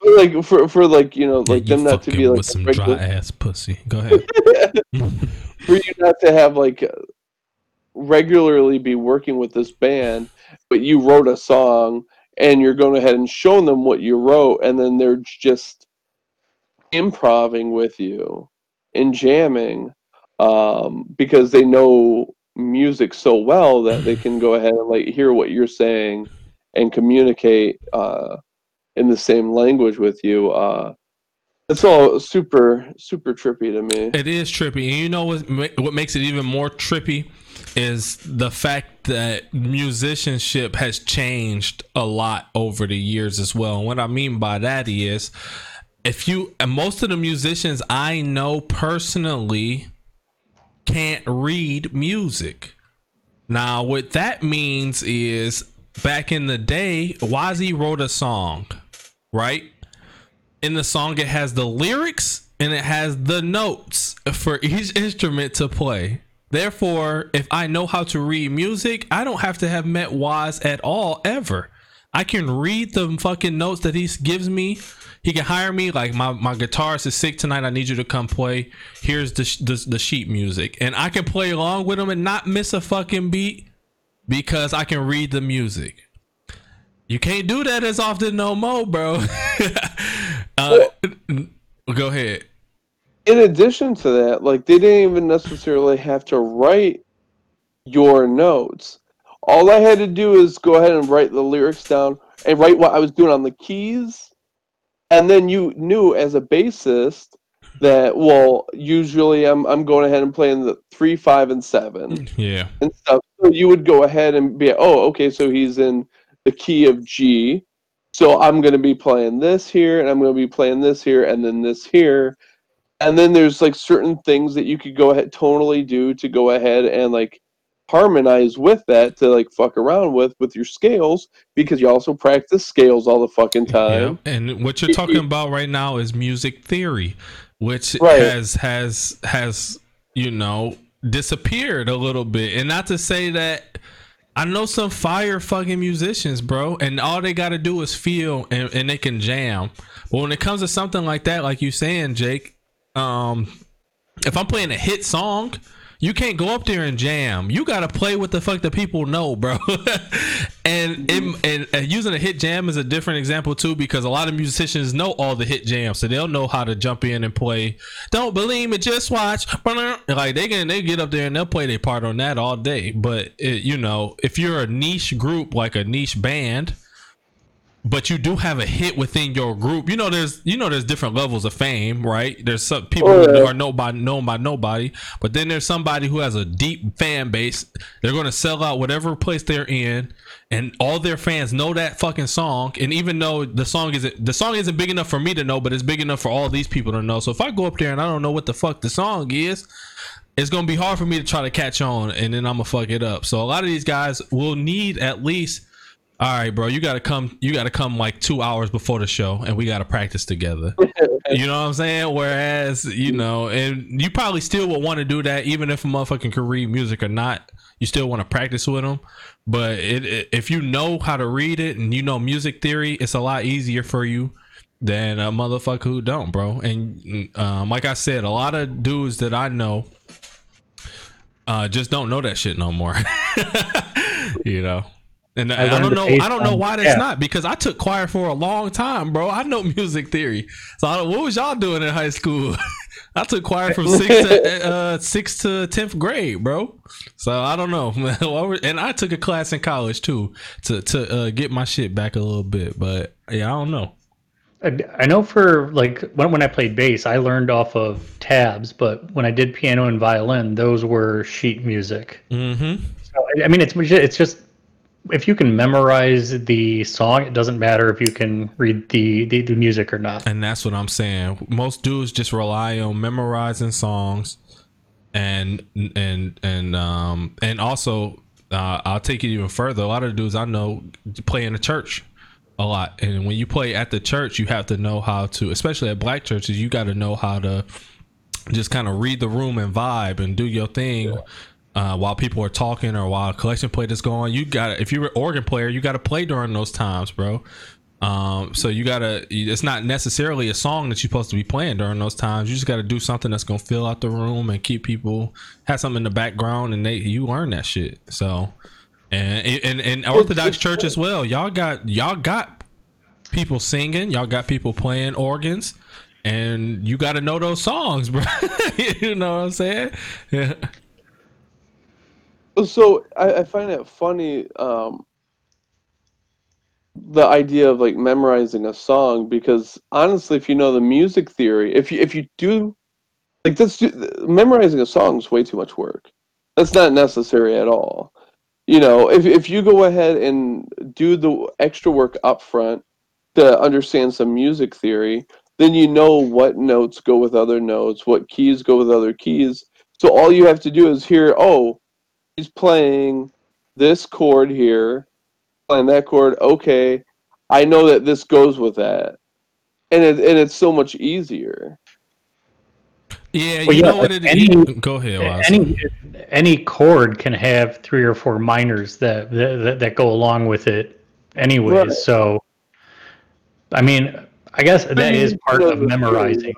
But, like for for like you know yeah, like you them not to fucking be like with some regular- dry ass pussy. Go ahead. for you not to have like regularly be working with this band, but you wrote a song and you're going ahead and showing them what you wrote, and then they're just improving with you and jamming um, because they know music so well that they can go ahead and like hear what you're saying and communicate uh, in the same language with you. Uh, it's all super super trippy to me. It is trippy, and you know what? What makes it even more trippy is the fact that musicianship has changed a lot over the years as well. And what I mean by that is, if you and most of the musicians I know personally can't read music. Now, what that means is back in the day, Wazzy wrote a song, right? In the song, it has the lyrics and it has the notes for each instrument to play. Therefore, if I know how to read music, I don't have to have met Waz at all ever. I can read the fucking notes that he gives me. He can hire me like my my guitarist is sick tonight. I need you to come play. Here's the the, the sheet music, and I can play along with him and not miss a fucking beat because I can read the music. You can't do that as often no more, bro. uh, go ahead. In addition to that, like they didn't even necessarily have to write your notes. All I had to do is go ahead and write the lyrics down and write what I was doing on the keys. And then you knew as a bassist that well, usually I'm I'm going ahead and playing the three, five, and seven Yeah. and stuff. So you would go ahead and be, oh, okay, so he's in the key of G. So I'm going to be playing this here, and I'm going to be playing this here, and then this here. And then there's like certain things that you could go ahead tonally do to go ahead and like harmonize with that to like fuck around with with your scales because you also practice scales all the fucking time. Yeah. And what you're talking about right now is music theory, which Right. has has has you know disappeared a little bit. And not to say that I know some fire fucking musicians, bro, and all they got to do is feel and, and they can jam. But when it comes to something like that, like you saying, Jake, um, if I'm playing a hit song, you can't go up there and jam. You gotta play what the fuck the people know, bro. and, and and uh, using a hit jam is a different example too, because a lot of musicians know all the hit jams, so they'll know how to jump in and play. Don't believe me, just watch. Like they can they get up there and they'll play their part on that all day. But it, you know, if you're a niche group like a niche band, but you do have a hit within your group. You know, there's you know there's different levels of fame, right? There's some people Oh, who are nobody known by nobody, but then there's somebody who has a deep fan base. They're going to sell out whatever place they're in, and all their fans know that fucking song. And even though the song isn't the song isn't big enough for me to know, but it's big enough for all these people to know. So if I go up there and I don't know what the fuck the song is, it's gonna be hard for me to try to catch on, and then I'm gonna fuck it up. So a lot of these guys will need at least all right, bro, you gotta come. You gotta come like two hours before the show, and we gotta practice together. you know what I'm saying? Whereas, you know, and you probably still would want to do that, even if a motherfucking can read music or not. You still want to practice with them, but it, it, if you know how to read it and you know music theory, it's a lot easier for you than a motherfucker who don't, bro. And um, like I said, a lot of dudes that I know uh, just don't know that shit no more. you know. And I, I don't know. I don't know why that's Yeah. not because I took choir for a long time, bro. I know music theory. So I don't, what was y'all doing in high school? I took choir from six to uh, six to tenth grade, bro. So I don't know. And I took a class in college too to to uh, get my shit back a little bit. But yeah, I don't know. I, I know for like when, when I played bass, I learned off of tabs, but when I did piano and violin, those were sheet music. Mm-hmm. So, I- I mean, it's it's just if you can memorize the song, it doesn't matter if you can read the the, the music or not. And that's what I'm saying. Most dudes just rely on memorizing songs and and and um and also uh, I'll take it even further. A lot of dudes I know play in the church a lot. And when you play at the church, you have to know how to especially at black churches, you got to know how to just kind of read the room and vibe and do your thing uh, while people are talking or while a collection plate is going. You got if you're an organ player, you got to play during those times, bro. Um, so you gotta. It's not necessarily a song that you're supposed to be playing during those times. You just got to do something that's gonna fill out the room and keep people have something in the background, and they you learn that shit. So, and and and Orthodox Church as well. Y'all got y'all got people singing. Y'all got people playing organs. And you got to know those songs, bro. you know what I'm saying? Yeah. So I, I find it funny um, the idea of like memorizing a song because honestly, if you know the music theory, if you if you do like this, memorizing a song is way too much work. That's not necessary at all. You know, if if you go ahead and do the extra work up front to understand some music theory, then you know what notes go with other notes, what keys go with other keys, So all you have to do is hear, oh, he's playing this chord here, playing that chord. Okay, I know that this goes with that, and it, and it's so much easier. Yeah, you Well, yeah, know what it is. any- Go ahead, Waz. any any chord can have three or four minors that that, that go along with it anyways Right. so i mean i guess that is part of memorizing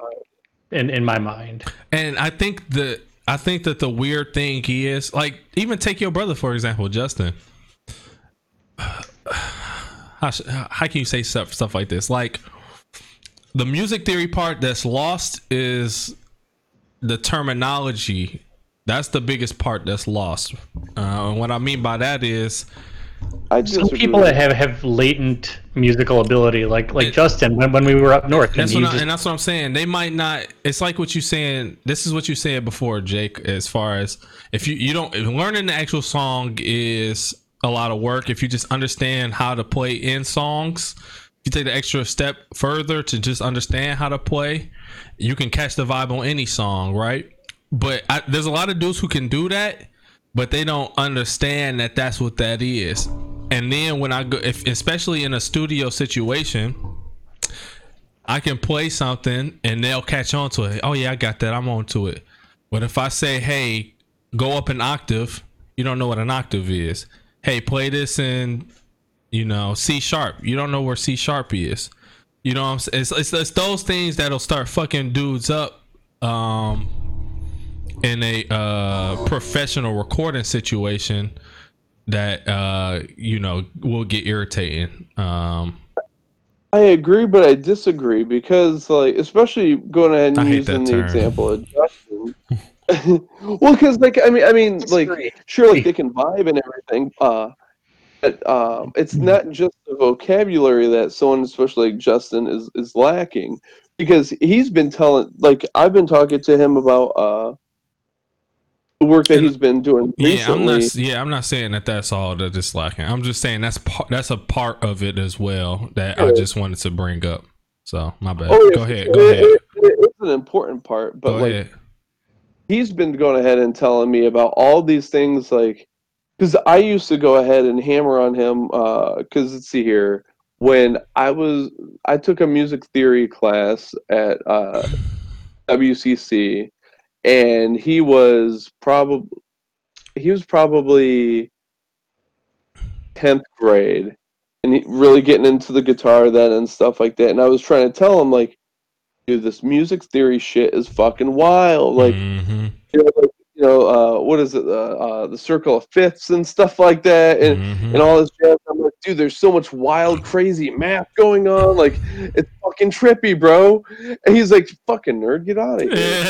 in in my mind And I think the I think that the weird thing is like even take your brother for example, Justin. How, how can you say stuff stuff like this? Like the music theory part that's lost is the terminology. That's the biggest part that's lost. Uh, and what I mean by that is I some disagree. people that have have latent musical ability like like justin when, when we were up north and That's he what I, just- and that's what I'm saying. They might not. It's like what you saying. This is what you said before, Jake. As far as if you you don't if learning the actual song is a lot of work. If you just understand how to play in songs, if you take the extra step further to just understand how to play, you can catch the vibe on any song, right? But I, there's a lot of dudes who can do that, but they don't understand that that's what that is. And then when I go, if especially in a studio situation, I can play something and they'll catch on to it. Oh yeah, I got that. I'm on to it. But if I say, "Hey, go up an octave," you don't know what an octave is. Hey, play this in, you know, C sharp. You don't know where C sharp is. You know I'm? It's, it's, it's those things that'll start fucking dudes up um in a uh professional recording situation that uh you know will get irritating. Um I agree, but I disagree because, like, especially going ahead and hate using the term. example of Justin. well, because like I mean, I mean, like, sure, like they can vibe and everything. Uh, but um, it's not just the vocabulary that someone, especially like Justin, is is lacking because he's been telling, like, I've been talking to him about uh the work that And- he's been doing Yeah, I'm not. Yeah, I'm not saying that that's all that is lacking. I'm just saying that's part. That's a part of it as well that I just wanted to bring up. So my bad. Oh, go ahead. it- Go ahead. it- it's an important part, but Go like. ahead. he's been going ahead and telling me about all these things like because i used to go ahead and hammer on him because let's see here when i was i took a music theory class at uh, wcc and he was probably he was probably 10th grade. And he really getting into the guitar then and stuff like that. And i was trying to tell him like dude this music theory shit is fucking wild. Like Mhm, you know, like, you know uh, what is it, uh, uh, the circle of fifths and stuff like that, and mhm. and all this jazz. I'm like, dude, there's so much wild, crazy math going on. Like, it's fucking trippy, bro. And he's like, fucking nerd, get out of here.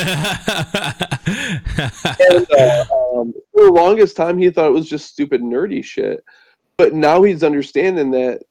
And uh, um, for the longest time, he thought it was just stupid nerdy shit. But now he's understanding that.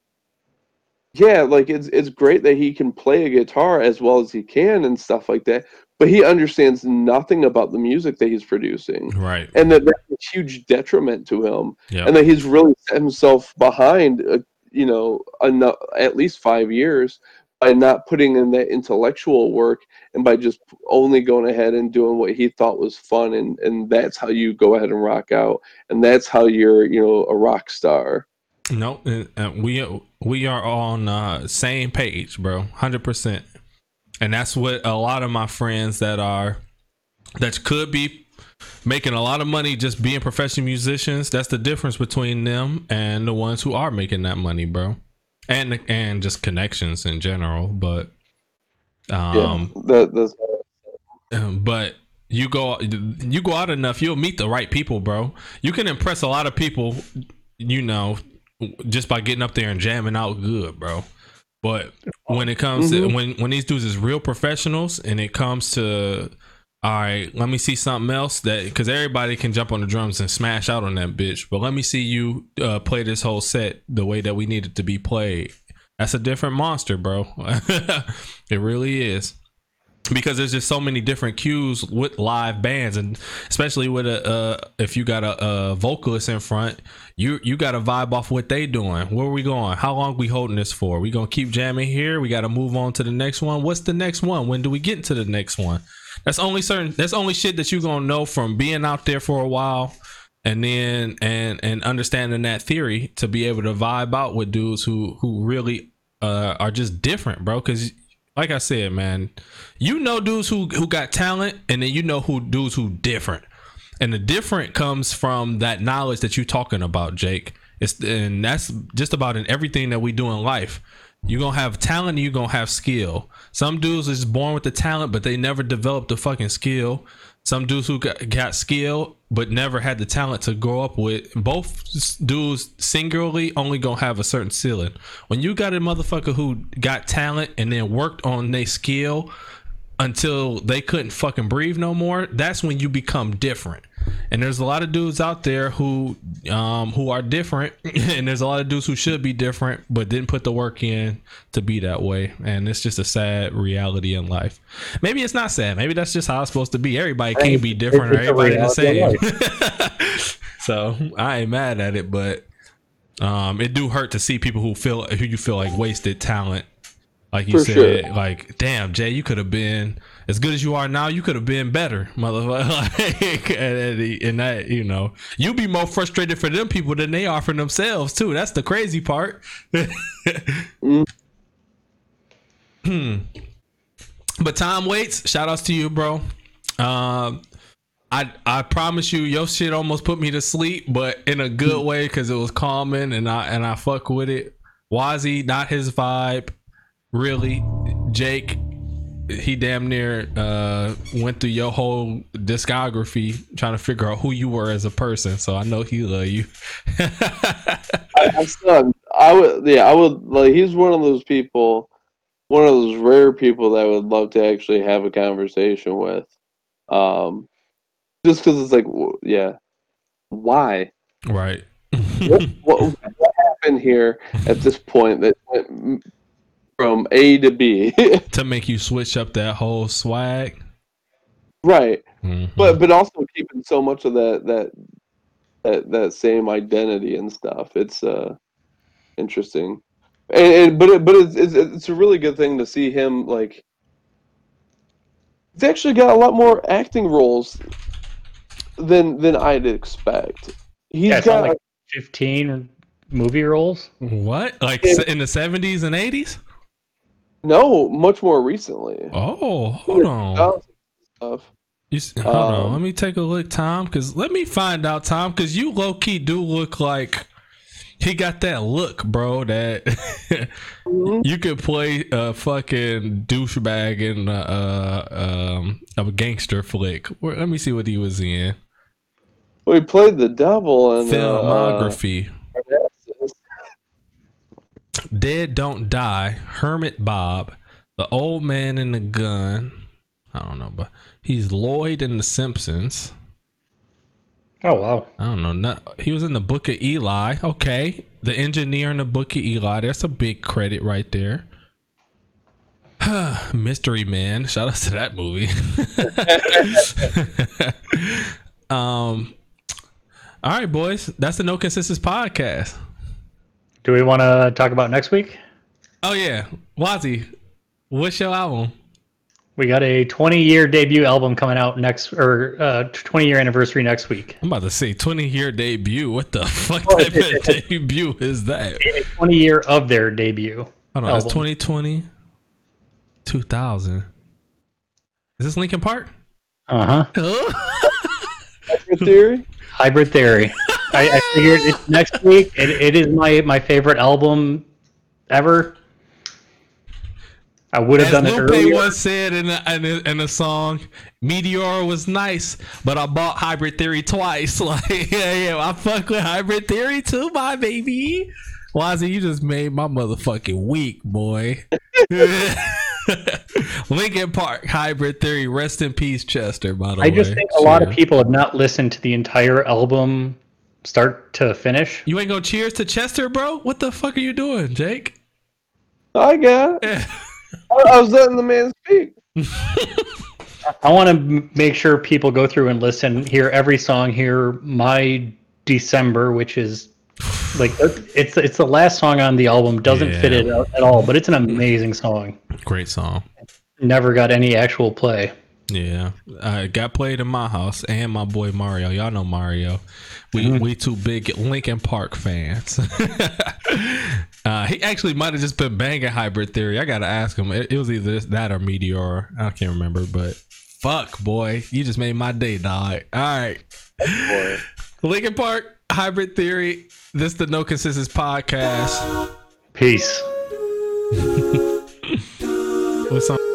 Yeah, like it's it's great that he can play a guitar as well as he can and stuff like that. But he understands nothing about the music that he's producing right. and that that's a huge detriment to him, Yeah. and that he's really set himself behind, uh, you know, enough, at least five years by not putting in that intellectual work and by just only going ahead and doing what he thought was fun, and and that's how you go ahead and rock out, and that's how you're, you know, a rock star. No, uh, uh, we we are on uh, same page, bro. Hundred percent, and that's what a lot of my friends that are that could be making a lot of money just being professional musicians. That's the difference between them and the ones who are making that money, bro. And and just connections in general, but um, yeah, that, that's um, but you go you go out enough, you'll meet the right people, bro. You can impress a lot of people, you know, just by getting up there and jamming out good, bro. But when it comes to Mhm. when when these dudes is real professionals and it comes to all right, let me see something else that because everybody can jump on the drums and smash out on that bitch, but let me see you uh, play this whole set the way that we need it to be played. That's a different monster, bro. it really is because there's just so many different cues with live bands and especially with a uh, if you got a, a vocalist in front you you got to vibe off what they doing. Where are we going? How long we holding this for? We gonna keep jamming here? We got to move on to the next one? What's the next one? When do we get into the next one? That's only certain. That's only shit that you gonna know from being out there for a while, and then and and understanding that theory to be able to vibe out with dudes who who really uh, are just different, bro. Because like I said, man, you know dudes who who got talent, and then you know who dudes who different, and the different comes from that knowledge that you're talking about, Jake. It's and that's just about in everything that we do in life. You're gonna have talent you're gonna have skill. Some dudes is born with the talent, but they never develop the fucking skill. Some dudes who got, got skill but never had the talent to grow up with. Both dudes singularly only gonna have a certain ceiling. When you got a motherfucker who got talent and then worked on their skill until they couldn't fucking breathe no more, that's when you become different. And there's a lot of dudes out there who um who are different and there's a lot of dudes who should be different but didn't put the work in to be that way. And it's just a sad reality in life. Maybe it's not sad. Maybe that's just how it's supposed to be. Everybody can't be different or everybody the same. so I ain't mad at it, but um it do hurt to see people who feel who you feel like wasted talent like you For said, sure. like, damn, Jay, you could have been as good as you are now. You could have been better, motherfucker. Like, and, and- and that, you know, you be more frustrated for them people than they are for themselves too. That's the crazy part. Hmm. But Tom Waits. Shout outs to you, bro. Um, I I promise you, your shit almost put me to sleep, but in a good way because it was calming and I and I fuck with it. Wazzy, not his vibe really jake he damn near uh went through your whole discography trying to figure out who you were as a person so i know he love you I, I still, I would, yeah, I would like. He's one of those people, one of those rare people that I would love to actually have a conversation with. Um, just because it's like, yeah, why? right what, what, what happened here at this point that m- from A to B? to make you switch up that whole swag right, Mhm. but but also keeping so much of that that that that same identity and stuff. It's uh interesting, and, and but it, but it's, it's it's a really good thing to see him like. He's actually got a lot more acting roles than than I'd expect. He's Yeah, it's got like 15 movie roles. what like Yeah. in the 70s and 80s no much more recently. oh hold on Stuff. you, hold on Um, let me take a look tom because let me find out tom because you low-key do look like he got that look bro that Mhm. You could play a fucking douchebag in uh, uh, um, a gangster flick. Where, let me see what he was in. Well, he played the devil in uh, Filmography. Uh, Dead Don't Die. Hermit Bob. The Old Man and the Gun. I don't know, but he's Lloyd in The Simpsons. Oh wow. I don't know. Not, he was in the Book of Eli. Okay. The engineer in the Book of Eli. That's a big credit right there. Mystery Man. Shout out to that movie. um. All right, boys. That's the No Consensus podcast. Do we want to talk about next week? Oh yeah, Wazzy. What's your album? We got a 20 year debut album coming out next, or uh, 20 year anniversary next week. I'm about to say 20 year debut. What the fuck Oh, type of debut is that? 20 year of their debut. Hold on, that's album. 2020, 2000. Is this Linkin Park? Uh huh. Hybrid Theory. Hybrid Theory. I, I figured it's next week. It, it is my my favorite album ever. I would have As done it Lupe earlier. once said in a, in, a, in a song, Meteora was nice, but I bought Hybrid Theory twice. Like, yeah, yeah, I fuck with Hybrid Theory too, my baby. Wazzy, you just made my motherfucking week, boy. Linkin Park, Hybrid Theory, rest in peace, Chester. By the way, I just think a lot of people have not listened to the entire album, start to finish. You ain't gonna cheers to Chester, bro? What the fuck are you doing, Jake? I got. It. Yeah. I, I was letting the man speak. I want to make sure people go through and listen, hear every song, hear my December, which is like it's it's the last song on the album. Doesn't fit it at all, but it's an amazing song. Great song. Never got any actual play. Yeah, uh, got played in my house and my boy Mario. Y'all know Mario. We we two big Linkin Park fans. uh, he actually might have just been banging Hybrid Theory. I gotta ask him. It, it was either this, that or Meteora. I can't remember, but fuck, boy, you just made my day, dog. All right, Boy. Linkin Park Hybrid Theory. This the No Consensus podcast. Peace. What's on?